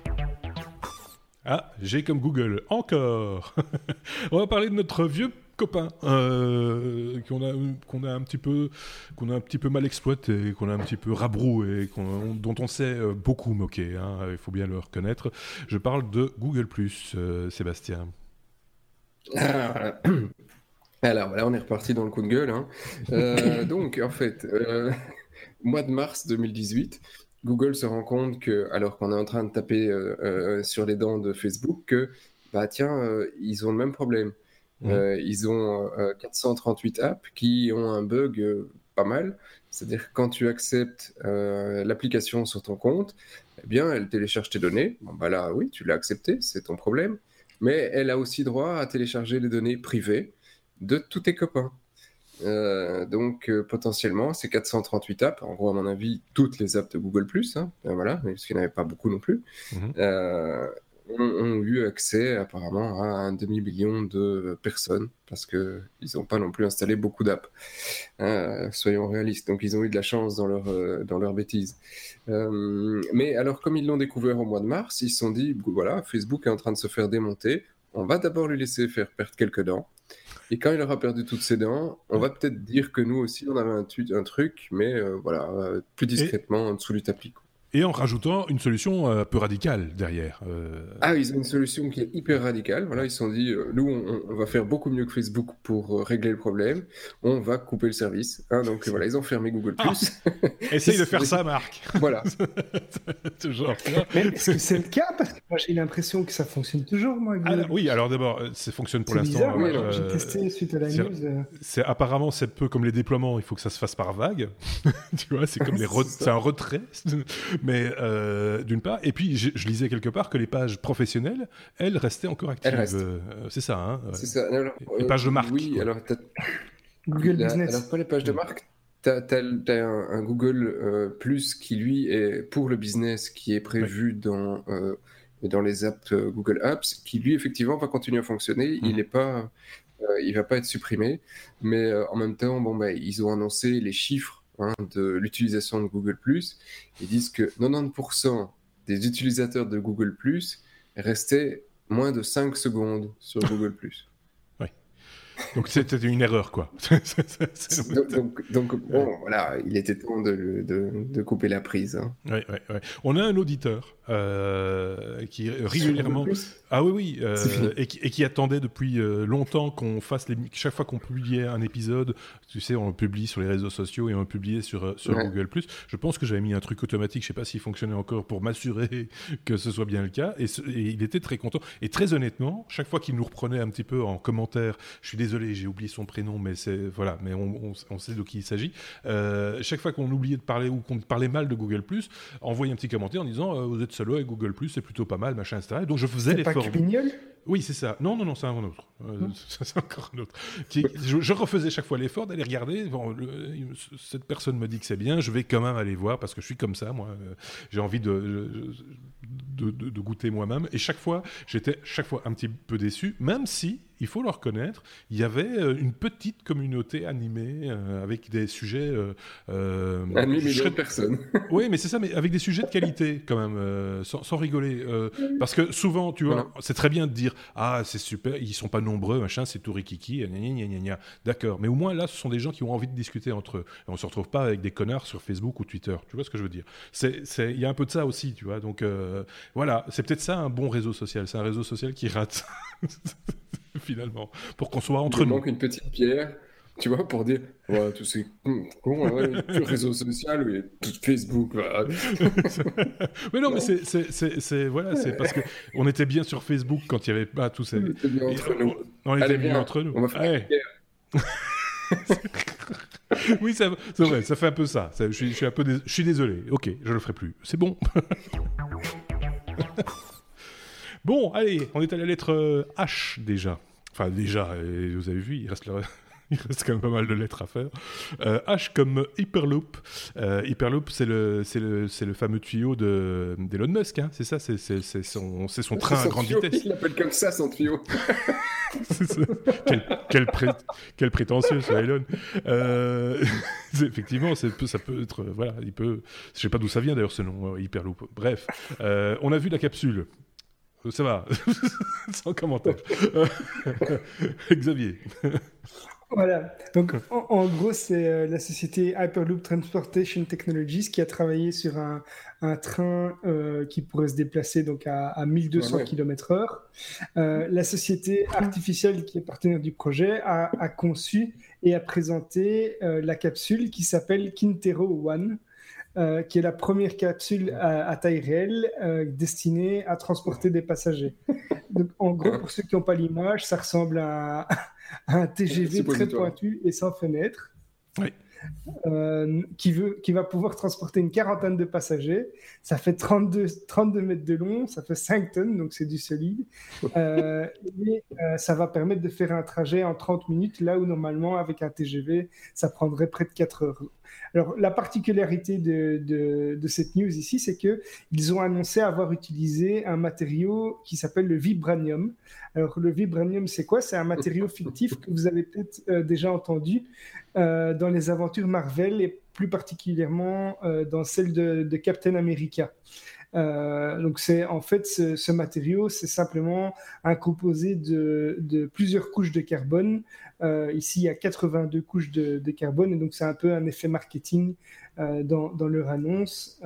Ah, j'ai comme Google, encore (laughs) On va parler de notre vieux copain euh, qu'on a, un petit peu, qu'on a un petit peu mal exploité, qu'on a un petit peu rabroué, dont on s'est euh, beaucoup moqué, hein, il faut bien le reconnaître. Je parle de Google ⁇ euh, Sébastien. (coughs) Alors voilà, on est reparti dans le coup de gueule. Hein. donc en fait, (laughs) mois de mars 2018, Google se rend compte que, alors qu'on est en train de taper euh, euh, sur les dents de Facebook, que, bah tiens, euh, ils ont le même problème. ils ont 438 apps qui ont un bug pas mal. C'est-à-dire que quand tu acceptes l'application sur ton compte, eh bien, elle télécharge tes données. Bon, bah là, oui, tu l'as accepté, c'est ton problème. Mais elle a aussi droit à télécharger les données privées de tous tes copains. Euh, donc euh, potentiellement, ces 438 apps, en gros à mon avis, toutes les apps de Google hein, euh, voilà, parce qu'il n'y en avait pas beaucoup non plus, mhm. ont, eu accès apparemment à un demi-million de personnes parce qu'ils n'ont pas non plus installé beaucoup d'apps. soyons réalistes. Donc ils ont eu de la chance dans leur, dans leur bêtise. mais alors comme ils l'ont découvert au mois de mars, ils se sont dit, voilà, Facebook est en train de se faire démonter, on va d'abord lui laisser faire perdre quelques dents. Et quand il aura perdu toutes ses dents, on va peut-être dire que nous aussi, on avait un, un truc, mais euh, voilà, euh, plus discrètement, en dessous du tapis. Et en rajoutant une solution un peu radicale derrière. Ah, ils ont une solution qui est hyper radicale. Voilà, ils se sont dit, nous, on, va faire beaucoup mieux que Facebook pour régler le problème. On va couper le service. Hein, donc voilà, ils ont fermé Google+. Ah, (laughs) essaye de faire ça, Marc. (laughs) Voilà. (laughs) toujours. Mais est-ce que c'est le cas? Parce que moi, j'ai l'impression que ça fonctionne toujours, moi. oui, alors d'abord, ça fonctionne pour l'instant. Oui, j'ai testé suite à la news. C'est apparemment, c'est peu comme les déploiements. Il faut que ça se fasse par vague. tu vois, c'est comme les c'est un retrait. Mais euh, d'une part, et puis je, lisais quelque part que les pages professionnelles, elles restaient encore actives. Euh, c'est ça, hein C'est ça. les pages de marque. Oui, alors Google Business. Alors pas les pages de marque. Tu as, un, Google euh, Plus qui, lui, est pour le business, qui est prévu dans, dans les apps Google Apps, qui, lui, effectivement, va continuer à fonctionner. Il n'est mmh. pas euh, il va pas être supprimé, mais euh, en même temps, bon, bah, ils ont annoncé les chiffres hein, de l'utilisation de Google +. Ils disent que 90% des utilisateurs de Google+, restaient moins de 5 secondes sur Google+. Donc c'était une erreur, quoi. (laughs) donc, bon, voilà, il était temps de, de, couper la prise. Hein. Ouais, ouais, On a un auditeur euh, qui régulièrement... Ah oui, oui, euh, et, qui, attendait depuis euh, longtemps qu'on fasse les... Chaque fois qu'on publiait un épisode, tu sais, on le publie sur les réseaux sociaux et on le publiait sur, sur Google+. Je pense que j'avais mis un truc automatique, je sais pas s'il fonctionnait encore, pour m'assurer (laughs) que ce soit bien le cas. Et, et, il était très content. Et très honnêtement, chaque fois qu'il nous reprenait un petit peu en commentaire, je suis désolé, j'ai oublié son prénom, mais c'est voilà, mais on, on, sait de qui il s'agit. Euh, chaque fois qu'on oubliait de parler ou qu'on parlait mal de Google+, envoyait un petit commentaire en disant euh, vous êtes solo avec Google+, c'est plutôt pas mal, machin, etc. donc je faisais l'effort. Oui, c'est ça. Non, non, non, c'est un autre. Euh, (laughs) c'est encore un autre. je, refaisais chaque fois l'effort d'aller regarder. Bon, cette personne me dit que c'est bien, je vais quand même aller voir parce que je suis comme ça, moi. J'ai envie de, de, de goûter moi-même. Et chaque fois, j'étais chaque fois un petit peu déçu, même si il faut le reconnaître, il y avait euh, une petite communauté animée euh, avec des sujets. Euh, euh Un million de personnes. (laughs) oui, mais c'est ça, mais avec des sujets de qualité quand même, sans, rigoler. parce que souvent, tu vois, c'est très bien de dire Ah, c'est super, ils sont pas nombreux, machin, c'est tout rikiki, D'accord, mais au moins là, ce sont des gens qui ont envie de discuter entre eux. Et on se retrouve pas avec des connards sur Facebook ou Twitter. Tu vois ce que je veux dire? Il y a un peu de ça aussi, tu vois. Donc voilà, c'est peut-être ça un bon réseau social. C'est un réseau social qui rate. (laughs) finalement, pour qu'on soit entre Il nous. manque une petite pierre, tu vois, pour dire, ouais, tous ces cons, ouais, réseau social, oui, Facebook. (laughs) mais non, mais c'est voilà, c'est parce que on était bien sur Facebook quand il n'y avait pas tous ces. On était bien entre nous. On était bien entre nous. On va faire (laughs) oui, c'est vrai, ça fait un peu ça. je, suis, je, suis, un peu je suis désolé. Ok, je le ferai plus. C'est bon. (laughs) Bon, allez, on est à la lettre euh, H déjà. Enfin, déjà, vous avez vu, il reste, (laughs) il reste quand même pas mal de lettres à faire. Euh, H comme Hyperloop. Euh, Hyperloop, c'est le, le, le, fameux tuyau d'Elon Musk, hein, c'est ça C'est son, son train à grande vitesse. Il l'appelle comme ça, son tuyau. (laughs) quel, quel, prétentieux, ce Elon. (laughs) effectivement, ça peut être. Voilà, il peut. Je sais pas d'où ça vient d'ailleurs ce nom, Hyperloop. Bref, on a vu la capsule. Ça va, (laughs) sans commentaire. (laughs) Xavier. Voilà. Donc, en, gros, c'est euh, la société Hyperloop Transportation Technologies qui a travaillé sur un, train euh, qui pourrait se déplacer donc à, 1200 km/h. Euh, la société artificielle qui est partenaire du projet a, a conçu et a présenté la capsule qui s'appelle Kintero One. Euh, qui est la première capsule à, taille réelle euh, destinée à transporter des passagers. (laughs) Donc, en gros, pour ceux qui n'ont pas l'image, ça ressemble à, un TGV très pointu et sans fenêtre. Euh, qui, veut, qui va pouvoir transporter une quarantaine de passagers. Ça fait 32, 32 mètres de long, ça fait 5 tonnes, donc c'est du solide. (laughs) et ça va permettre de faire un trajet en 30 minutes, là où normalement, avec un TGV, ça prendrait près de 4 heures. Alors, la particularité de, cette news ici, c'est qu'ils ont annoncé avoir utilisé un matériau qui s'appelle le vibranium. Alors, le vibranium, c'est quoi? C'est un matériau fictif que vous avez peut-être euh, déjà entendu euh, dans les aventures Marvel et plus particulièrement euh, dans celle de, Captain America. Donc c'est en fait ce, matériau, c'est simplement un composé de, plusieurs couches de carbone. ici, il y a 82 couches de, carbone, et donc c'est un peu un effet marketing dans, leur annonce.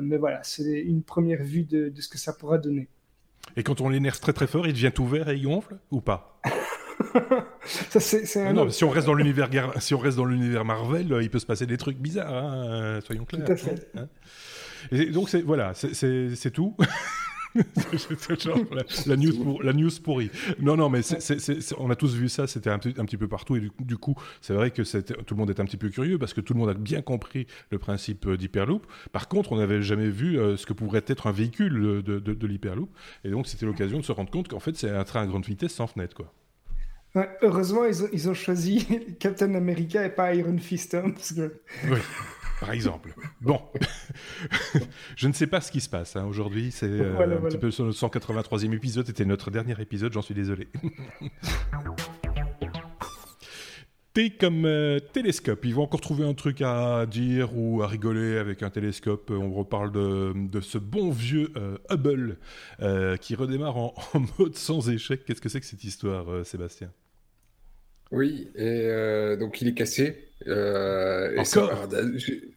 mais voilà, c'est une première vue de, ce que ça pourra donner. Et quand on l'énerve très très fort, il devient tout vert et il gonfle ou pas? (laughs) Ça, c'est, un non, si on reste dans l'univers si on reste dans l'univers Marvel, euh, il peut se passer des trucs bizarres, hein, soyons clairs. Tout à fait. Hein. Et donc c'est voilà, c'est tout. (laughs) la, news pour, la news pourrie. Non, non, mais on a tous vu ça, c'était un, un, petit peu partout. Et du, coup, c'est vrai que tout le monde est un petit peu curieux parce que tout le monde a bien compris le principe euh, d'Hyperloop. Par contre, on n'avait jamais vu euh, ce que pourrait être un véhicule de, de, l'Hyperloop. Et donc, c'était l'occasion de se rendre compte qu'en fait, c'est un train à grande vitesse sans fenêtre. Quoi. heureusement, ils ont, ils ont, choisi (laughs) Captain America et pas Iron Fist. Hein, parce que... Oui par exemple. Bon, (laughs) je ne sais pas ce qui se passe hein. aujourd'hui. C'est euh, un petit peu le 183e épisode. C'était notre dernier épisode. J'en suis désolé. (laughs) T comme euh, télescope. Ils vont encore trouver un truc à dire ou à rigoler avec un télescope. On reparle de, ce bon vieux euh, Hubble qui redémarre en, (laughs) en, mode sans échec. Qu'est-ce que c'est que cette histoire, Sébastien? Oui, et donc il est cassé. Euh, encore?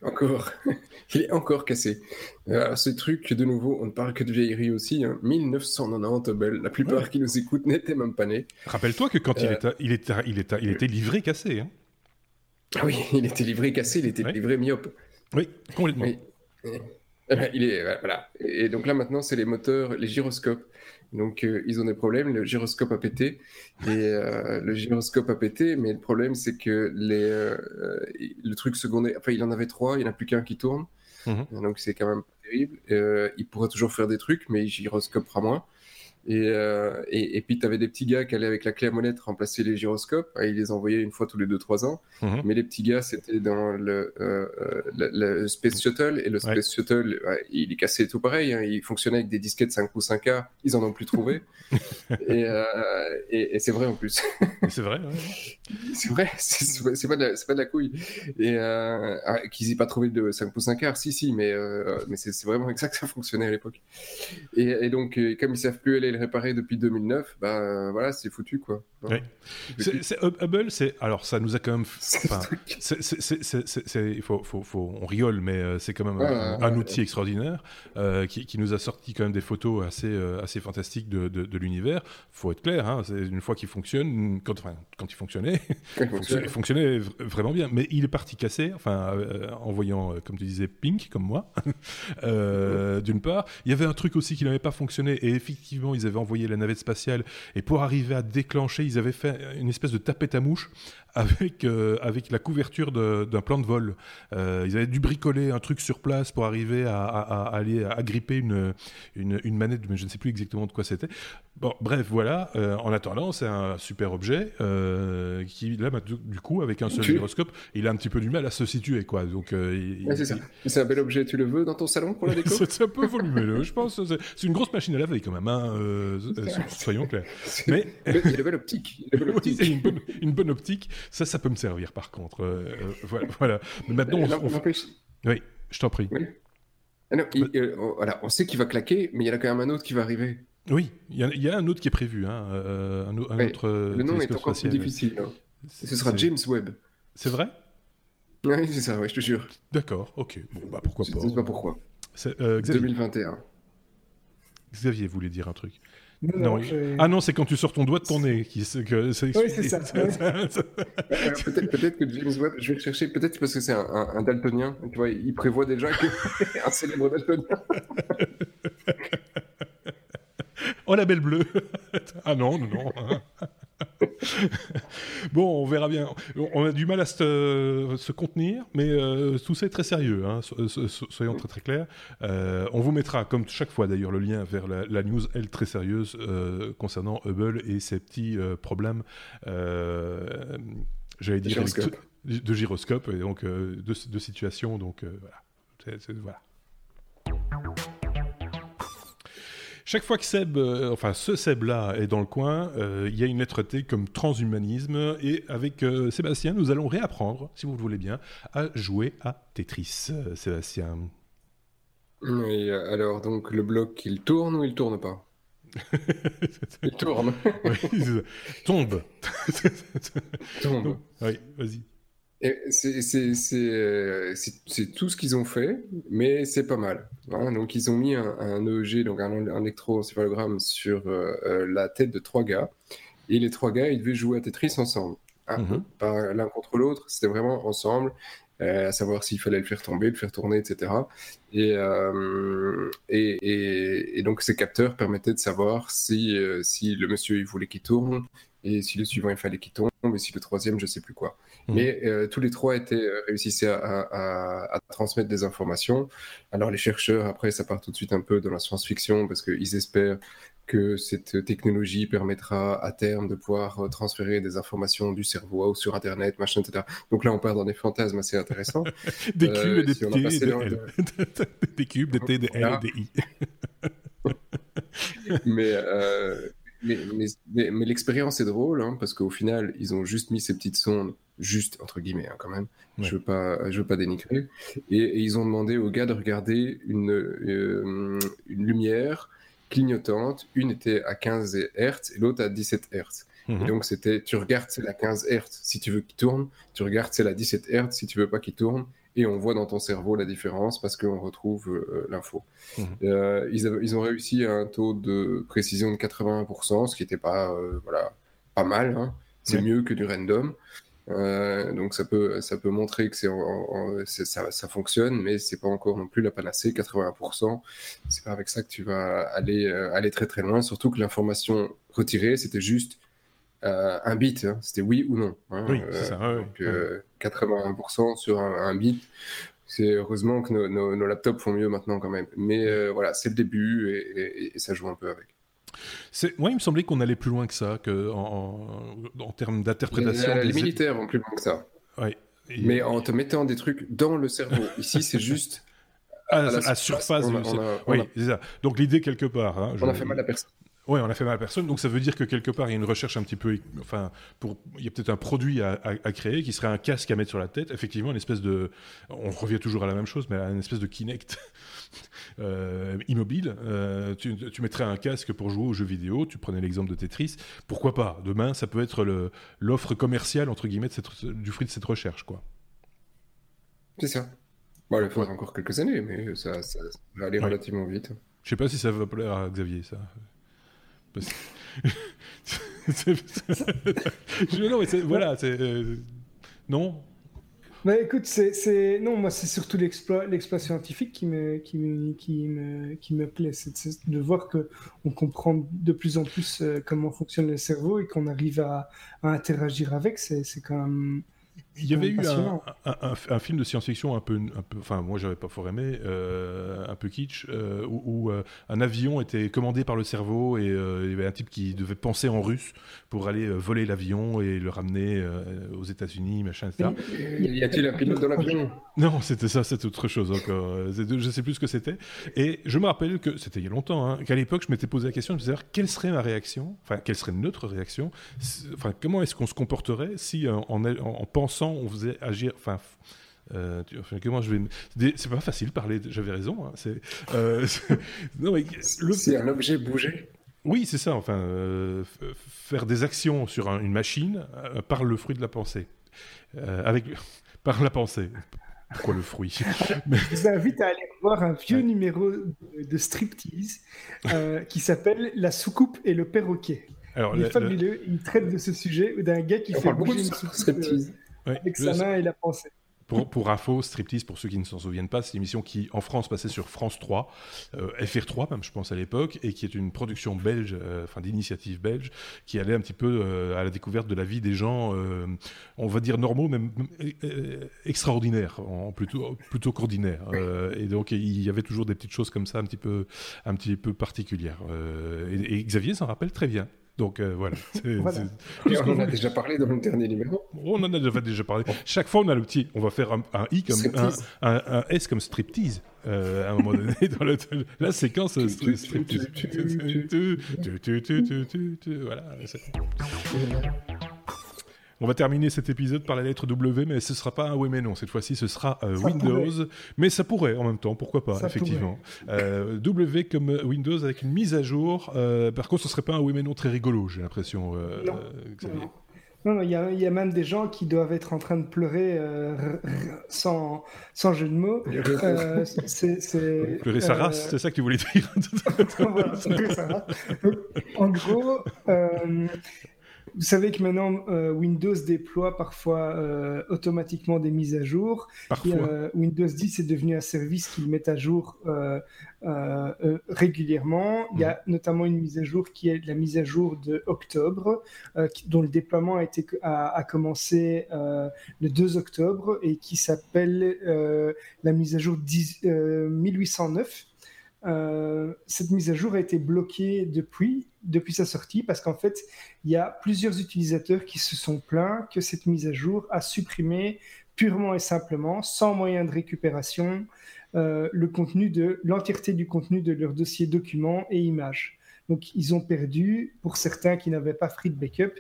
Encore. (laughs) il est encore cassé. Alors, ce truc, de nouveau, on ne parle que de vieillerie aussi. 1990, hein. La plupart qui nous écoutent n'étaient même pas nés. Rappelle-toi que quand il, euh. était, il, était, il, était, il était livré cassé. Hein. Ah oui, il était livré cassé, il était livré myope. Oui, complètement. Eh il est, voilà. Et donc là, maintenant, c'est les moteurs, les gyroscopes donc, euh, ils ont des problèmes. Le gyroscope a pété. Et euh, le gyroscope a pété, mais le problème, c'est que les, euh, le truc secondaire, enfin, il en avait trois, il n'y en a plus qu'un qui tourne. Mhm. Donc, c'est quand même terrible. il pourrait toujours faire des trucs, mais il gyroscopera moins. Euh, et, et, puis, tu avais des petits gars qui allaient avec la clé à molette remplacer les gyroscopes. Et ils les envoyaient une fois tous les 2-3 ans. Mhm. Mais les petits gars, c'était dans le, euh, le, Space Shuttle. Et le Space Shuttle, il est cassé tout pareil. Hein. Il fonctionnait avec des disquettes 5 pouces 5K. Ils en ont plus trouvé. (laughs) Euh, et, c'est vrai en plus. (laughs) c'est vrai, C'est vrai. C'est pas, pas de la couille. Et ah, qu'ils n'aient pas trouvé de 5 pouces 5K, si, si. Mais, mais c'est vraiment exact que ça fonctionnait à l'époque. Et, donc, comme ils savent plus aller le réparer depuis 2009, bah euh, voilà, c'est foutu quoi. Oui. Hubble, c'est alors ça nous a quand même. Il faut, faut, faut, on rigole, mais euh, c'est quand même un, outil extraordinaire euh, qui, qui, nous a sorti quand même des photos assez, assez fantastiques de, de, de l'univers. Faut être clair, hein, une fois qu'il fonctionne, quand, enfin, quand il fonctionnait, (laughs) il fonctionnait, vraiment bien. Mais il est parti casser, enfin, en voyant, comme tu disais, Pink comme moi. (laughs) D'une part, il y avait un truc aussi qui n'avait pas fonctionné et effectivement, ils avaient envoyé la navette spatiale et pour arriver à déclencher, ils avaient fait une espèce de tapette à mouche avec, euh, avec la couverture d'un plan de vol. Euh, ils avaient dû bricoler un truc sur place pour arriver à, aller à gripper une, une, manette, mais je ne sais plus exactement de quoi c'était. Bon, bref, voilà. Euh, en attendant, c'est un super objet qui, là, bah, du coup, avec un seul gyroscope, il a un petit peu du mal à se situer, quoi. Donc, c'est ça. C'est un bel objet. Tu le veux dans ton salon pour la déco (laughs) C'est un peu volumineux, je pense. C'est une grosse machine à laver quand même. Hein, (laughs) soyons clairs. Mais il a une bonne optique. (laughs) Bonne, une bonne optique. Ça, ça peut me servir par contre. Euh, euh, voilà, (laughs) Mais maintenant, on, Oui, je t'en prie. Ah euh, voilà, on sait qu'il va claquer, mais il y en a quand même un autre qui va arriver. Oui, il y, a un autre qui est prévu, hein, un, autre. Le nom est encore plus difficile. Hein. Ce sera James Webb. C'est vrai? Oui, c'est ça, ouais, je te jure. D'accord, ok. Bon, bah pourquoi pas. Je ne sais pas pourquoi. 2021. Xavier voulait dire un truc. Non, Ah non, c'est quand tu sors ton doigt de ton nez. Qui, que, oui, c'est ça. (laughs) peut-être, que James Webb, je vais chercher, peut-être parce que c'est un, un, daltonien, tu vois, il prévoit déjà que un célèbre daltonien. oh la belle bleue Ah non, non, non. (laughs) bon, on verra bien. On a du mal à se, contenir, mais euh, tout ça est très sérieux, hein. soyons très très clairs. Euh, on vous mettra, comme chaque fois d'ailleurs, le lien vers la, news, elle, très sérieuse, euh, concernant Hubble et ses petits problèmes, j'allais dire, de gyroscope, et donc de, de situation. Donc voilà. voilà. Chaque fois que Seb, euh, enfin ce Seb-là est dans le coin, euh, il y a une lettre T comme transhumanisme. Et avec euh, Sébastien, nous allons réapprendre, si vous le voulez bien, à jouer à Tetris. Sébastien. Oui, alors donc le bloc, il tourne ou il tourne pas? (laughs) Il tourne. oui, tombe. Tombe. (laughs) Oui, vas-y. Euh, c'est tout ce qu'ils ont fait, mais c'est pas mal. Hein. Donc, ils ont mis un, un EEG, donc un, un électroencéphalogramme, sur euh, euh, la tête de trois gars. Et les trois gars, ils devaient jouer à Tetris ensemble. Hein. Mhm. Pas l'un contre l'autre, c'était vraiment ensemble. à savoir s'il fallait le faire tomber, le faire tourner, etc. Et, et, et, donc ces capteurs permettaient de savoir si, si le monsieur il voulait qu'il tourne, et si le suivant il fallait qu'il tombe, et si le troisième je sais plus quoi. Mmh. Mais euh, tous les trois étaient, euh, réussissaient à, transmettre des informations. Alors les chercheurs, après, ça part tout de suite un peu dans la science-fiction parce qu'ils espèrent que cette technologie permettra à terme de pouvoir euh, transférer des informations du cerveau sur Internet, machin, etc. Donc là, on part dans des fantasmes assez intéressants. (laughs) des cubes et des T, (laughs) des cubes, des T, des L et des I. (laughs) mais mais, mais, l'expérience est drôle, hein, parce qu'au final, ils ont juste mis ces petites sondes, juste entre guillemets hein, quand même, je veux pas, je veux pas dénigrer, et, ils ont demandé aux gars de regarder une, euh, une lumière clignotante, une était à 15 Hz et l'autre à 17 Hz. Et mhm. donc c'était, tu regardes c'est la 15 Hz si tu veux qu'il tourne, tu regardes c'est la 17 Hz si tu veux pas qu'il tourne, et on voit dans ton cerveau la différence parce qu'on retrouve euh, l'info. Mhm. Euh, ils, ont réussi à un taux de précision de 81%, ce qui n'était pas, euh, voilà, pas mal. Hein. C'est mieux que du random. donc ça peut, ça peut montrer que c'est, ça, ça, fonctionne, mais c'est pas encore non plus la panacée. 80%, c'est pas avec ça que tu vas aller, aller très très loin. Surtout que l'information retirée, c'était juste euh, un bit, hein. c'était oui ou non. Hein, oui, c'est ça. Euh, donc, 81% euh, sur un, bit. C'est heureusement que nos, laptops font mieux maintenant quand même. Mais voilà, c'est le début et, ça joue un peu avec. Moi, il me semblait qu'on allait plus loin que ça, que en, en, termes d'interprétation. Les, militaires vont plus loin que ça. Oui. Mais en te mettant des trucs dans le cerveau. Ici, (laughs) c'est juste à, la surface. oui, c'est ça. Donc l'idée quelque part. Hein, on a fait mal à personne. Oui, on a fait mal à personne, donc ça veut dire que quelque part il y a une recherche un petit peu, enfin, pour, il y a peut-être un produit à, créer qui serait un casque à mettre sur la tête. Effectivement, une espèce de, on revient toujours à la même chose, mais à une espèce de Kinect (laughs) euh, immobile. Euh, tu, mettrais un casque pour jouer aux jeux vidéo. Tu prenais l'exemple de Tetris. Pourquoi pas? Demain, ça peut être l'offre commerciale entre guillemets du fruit de cette recherche, quoi. C'est ça. Bon, il faudra encore quelques années, mais ça, va aller relativement vite. Je sais pas si ça va plaire à Xavier, ça. (laughs) non, voilà, c'est. Euh, non bah, écoute, c'est, non, moi c'est surtout l'exploit, l'exploit scientifique qui me, qui, qui me, qui me plaît, c'est, de voir que on comprend de plus en plus euh, comment fonctionne le cerveau et qu'on arrive à, à interagir avec. C'est quand même il y avait eu un, film de science-fiction un peu, enfin moi j'avais pas fort aimé, euh, un peu kitsch, euh, où, euh, un avion était commandé par le cerveau et il y avait un type qui devait penser en russe pour aller voler l'avion et le ramener aux États-Unis, machin, etc. Y a-t-il un pilote dans l'avion? Non, c'était ça, c'est autre chose encore. je sais plus ce que c'était. Et je me rappelle que c'était il y a longtemps, hein, qu'à l'époque je m'étais posé la question de savoir quelle serait ma réaction, enfin quelle serait notre réaction, enfin comment est-ce qu'on se comporterait si en, en, en pensant on faisait agir. Enfin, euh, comment je vais. C'est pas facile de parler. J'avais raison. Hein, c'est. Euh, (laughs) c'est un objet bougé. Oui, c'est ça. Enfin, euh, faire des actions sur une machine par le fruit de la pensée, avec (laughs) par la pensée. Pourquoi le fruit? (laughs) Je vous invite à aller voir un vieux numéro de striptease qui s'appelle La soucoupe et le perroquet. Alors, il est fabuleux. Il traite de ce sujet d'un gars qui fait bouger une soucoupe avec sa main et la pensée. Pour, pour, info, Striptease, pour ceux qui ne s'en souviennent pas, c'est une émission qui, en France, passait sur France 3, euh, FR3 même, je pense, à l'époque, et qui est une production belge, euh, enfin d'initiative belge, qui allait un petit peu euh, à la découverte de la vie des gens, on va dire normaux, même extraordinaires, en, plutôt, plutôt qu'ordinaires. et donc, il y avait toujours des petites choses comme ça, un petit peu, un petit peu particulières. Et, et, Xavier s'en rappelle très bien. Donc euh, voilà. on en a déjà parlé dans le dernier numéro. On en a déjà parlé. Chaque fois, on a le petit. On va faire un, I comme un, un, S comme striptease. Euh, à un moment donné dans le, la séquence striptease. voilà. On va terminer cet épisode par la lettre W, mais ce sera pas un oui mais non. Cette fois-ci, ce sera Windows. Mais ça pourrait en même temps, pourquoi pas, effectivement. w comme Windows avec une mise à jour. par contre, ce serait pas un oui mais non très rigolo, j'ai l'impression, Xavier. Non, il y, y, a même des gens qui doivent être en train de pleurer euh, sans, sans jeu de mots. Euh, pleurer sa race, euh, c'est ça que tu voulais dire (laughs) voilà, sa En gros, euh, vous savez que maintenant euh, Windows déploie parfois euh, automatiquement des mises à jour. Euh, Windows 10 est devenu un service qu'ils met à jour régulièrement. Il y a mhm. notamment une mise à jour qui est la mise à jour de octobre, dont le déploiement a, été, a, commencé le 2 octobre et qui s'appelle la mise à jour 10, 1809. Cette mise à jour a été bloquée depuis depuis sa sortie parce qu'en fait, il y a plusieurs utilisateurs qui se sont plaints que cette mise à jour a supprimé purement et simplement, sans moyen de récupération, euh, le contenu de l'entièreté du contenu de leur dossier documents et images. Donc, ils ont perdu, pour certains qui n'avaient pas pris de backup,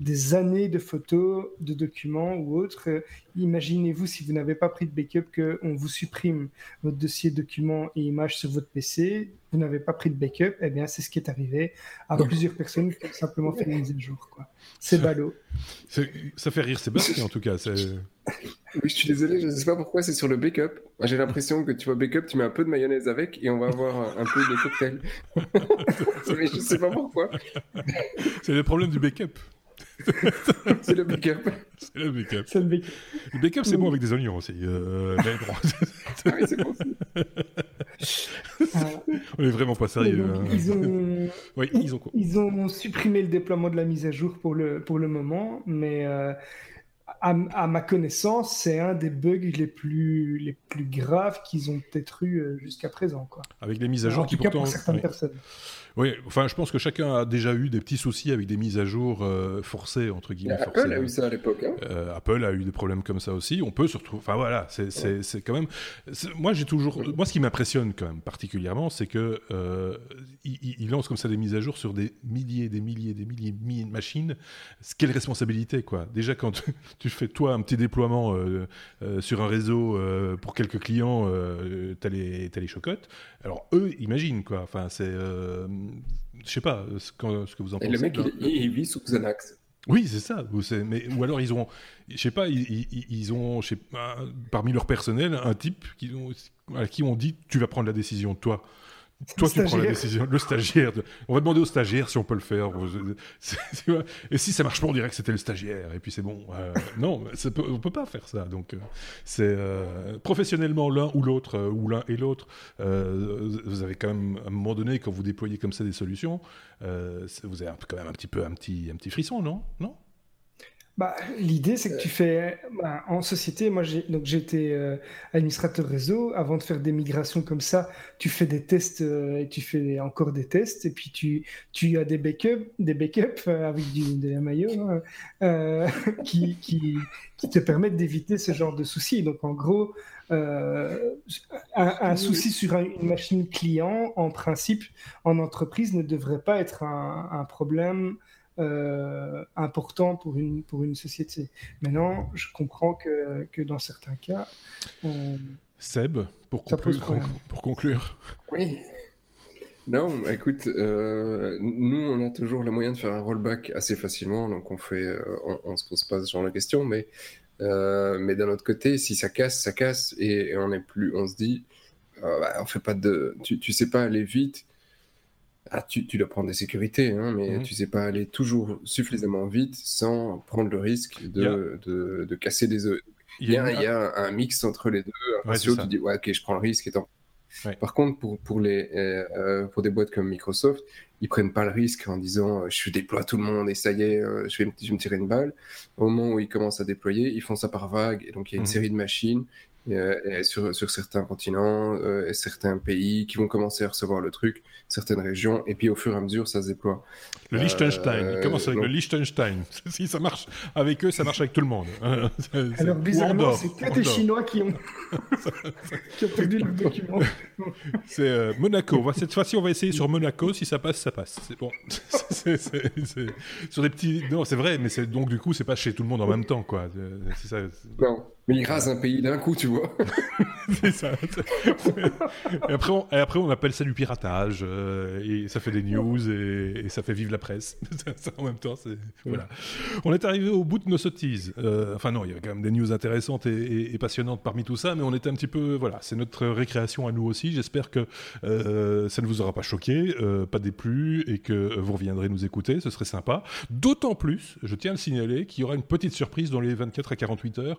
des années de photos, de documents ou autres. Euh, imaginez-vous si vous n'avez pas pris de backup qu'on vous supprime votre dossier documents et images sur votre PC, vous n'avez pas pris de backup, eh bien c'est ce qui est arrivé à plusieurs personnes qui ont simplement fait une mise à jour. C'est ballot. Ça fait rire Sébastien en tout cas. (laughs) Oui, je suis désolé, je ne sais pas pourquoi c'est sur le backup. J'ai l'impression que tu vois backup, tu mets un peu de mayonnaise avec et on va avoir un, peu de cocktail. (laughs) (laughs) Mais je ne sais pas pourquoi. C'est le problème du backup. (laughs) c'est le backup. C'est le backup. C'est le backup. Le backup, c'est bon avec des oignons aussi. Euh, (laughs) ah oui, c'est bon. (laughs) On est vraiment pas sérieux. Hein. ils, ont... Oui, ils, ont... ils ont supprimé le déploiement de la mise à jour pour le, pour le moment, mais euh, à, ma connaissance, c'est un des bugs les plus, les plus graves qu'ils ont peut-être eu euh, jusqu'à présent. Quoi. Avec les mises à jour qui pourtant... pour certaines personnes. Oui, enfin, je pense que chacun a déjà eu des petits soucis avec des mises à jour euh, forcées, entre guillemets. Apple a eu ça à l'époque. Hein. Euh, Apple a eu des problèmes comme ça aussi. On peut se retrouver. Enfin, voilà, c'est quand même. Moi, j'ai toujours. Moi, ce qui m'impressionne quand même particulièrement, c'est que euh, il, lance comme ça des mises à jour sur des milliers, des milliers, des milliers, milliers de machines. Quelle responsabilité, quoi. Déjà, quand tu (laughs) fais, toi, un petit déploiement sur un réseau pour quelques clients, t'as les, as les chocottes. Alors, eux, imagine, quoi. Enfin, c'est je sais pas ce que, ce que vous en pensez. Et le mec, il, vit sous Xanax. Oui, c'est ça. Mais, ou alors ils ont, je sais pas, ils, ils ont, je sais pas, parmi leur personnel, un type qui, à qui on dit, tu vas prendre la décision, toi. Toi, tu prends la décision. Le stagiaire. On va demander au stagiaire si on peut le faire. (laughs) Et si ça marche pas, on dirait que c'était le stagiaire. Et puis c'est bon. Euh, non, peut, on peut pas faire ça. Donc, euh, c'est euh, professionnellement l'un ou l'autre, ou l'un et l'autre. vous avez quand même, à un moment donné, quand vous déployez comme ça des solutions, vous avez quand même un petit peu un petit, un petit frisson, non? Non? Bah, L'idée, c'est que tu fais bah, en société. Moi, j'étais euh, administrateur réseau. Avant de faire des migrations comme ça, tu fais des tests euh, et tu fais encore des tests. Et puis tu, tu as des backups, des backups euh, avec du, de la maillot hein, (laughs) qui, qui, qui, te permettent d'éviter ce genre de soucis. Donc en gros, un, souci sur une machine client, en principe, en entreprise, ne devrait pas être un, un problème euh, important pour une, pour une société. Maintenant, je comprends que, que dans certains cas. Seb, pour conclure, pour conclure. Oui. Non, écoute, euh, nous, on a toujours le moyen de faire un rollback assez facilement, donc on fait, euh, on, se pose pas ce genre de questions, mais, mais d'un autre côté, si ça casse, ça casse, et, on est plus, on se dit, bah, on fait pas de, tu, tu sais pas aller vite, ah, tu, tu, dois prendre des sécurités, hein, mais mhm. tu sais pas aller toujours suffisamment vite sans prendre le risque de, de, de casser des œufs. Il y, a, il y a un mix entre les deux. Un ratio, tu dis, ouais, ok, je prends le risque. Étant... Par contre, pour, pour, les, euh, euh, pour des boîtes comme Microsoft, ils prennent pas le risque en disant, euh, je déploie tout le monde et ça y est, je, vais, je vais me tirer une balle. Au moment où ils commencent à déployer, ils font ça par vague. Et donc, il y a une mhm. série de machines et, sur, sur, certains continents et certains pays qui vont commencer à recevoir le truc, certaines régions, et puis au fur et à mesure, ça se déploie. Le Liechtenstein, il commence avec le Liechtenstein. (laughs) si ça marche avec eux, ça marche avec tout le monde. (laughs) Alors bizarrement, c'est que des Chinois qui ont... (laughs) qui ont perdu le document. c'est Monaco. Cette fois-ci, on va essayer sur Monaco. Si ça passe, ça passe. C'est bon. c'est, sur des petits. Non, c'est vrai, mais donc du coup, c'est pas chez tout le monde en même temps, quoi. Ça, non, mais il rase un pays d'un coup, tu vois. (laughs) c'est ça. Et après, on, appelle ça du piratage, euh, et ça fait des news, et, ça fait vivre la presse. (laughs) en même temps, c'est voilà. On est arrivé au bout de nos sottises. Euh, enfin non, il y avait quand même des news intéressantes et, passionnantes parmi tout ça, mais on était un petit peu, voilà, c'est notre récréation à nous aussi. J'espère que euh, ça ne vous aura pas choqué, pas déplu, et que vous reviendrez nous écouter. Ce serait sympa. D'autant plus, je tiens à le signaler, qu'il y aura une petite surprise dans les 24 à 48 heures.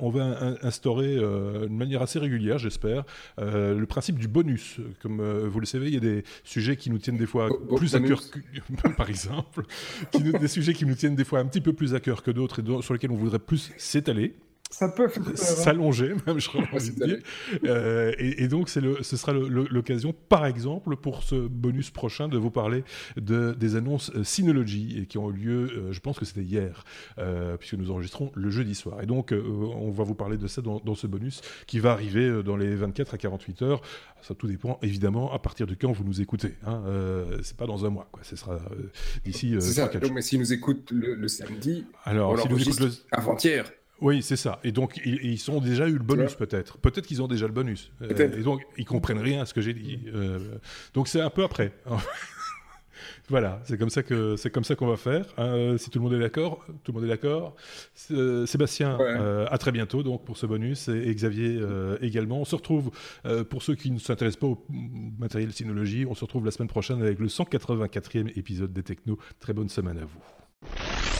On va instaurer de manière assez régulière, j'espère, le principe du bonus. Comme vous le savez, il y a des sujets qui nous tiennent des fois plus à cœur, que, (laughs) par exemple, des sujets qui nous tiennent des fois un petit peu plus à cœur que d'autres et sur lesquels on voudrait plus s'étaler. Ça peut s'allonger, (laughs) même, je crois dire. Euh, et, donc, le, ce sera l'occasion, par exemple, pour ce bonus prochain, de vous parler de, des annonces euh, Synology qui ont eu lieu, euh, je pense que c'était hier, puisque nous enregistrons le jeudi soir. Et donc, on va vous parler de ça dans, ce bonus qui va arriver dans les 24 à 48 heures. Ça tout dépend, évidemment, à partir de quand vous nous écoutez. Hein. c'est pas dans un mois, quoi. Ce sera d'ici. c'est ça. Donc, mais s'ils nous écoutent le, samedi, alors, si nous écoutent le... avant-hier. Oui, c'est ça. Et donc, ils, ont déjà eu le bonus, peut-être. Peut-être qu'ils ont déjà le bonus. Euh, et donc, ils comprennent rien à ce que j'ai dit. Euh, donc, c'est un peu après. (laughs) voilà, c'est comme ça que c'est comme ça qu'on va faire. Hein, si tout le monde est d'accord, tout le monde est d'accord. Sébastien, euh, à très bientôt donc pour ce bonus et, Xavier également. On se retrouve pour ceux qui ne s'intéressent pas au matériel Synologie. On se retrouve la semaine prochaine avec le 184e épisode des Technos. Très bonne semaine à vous.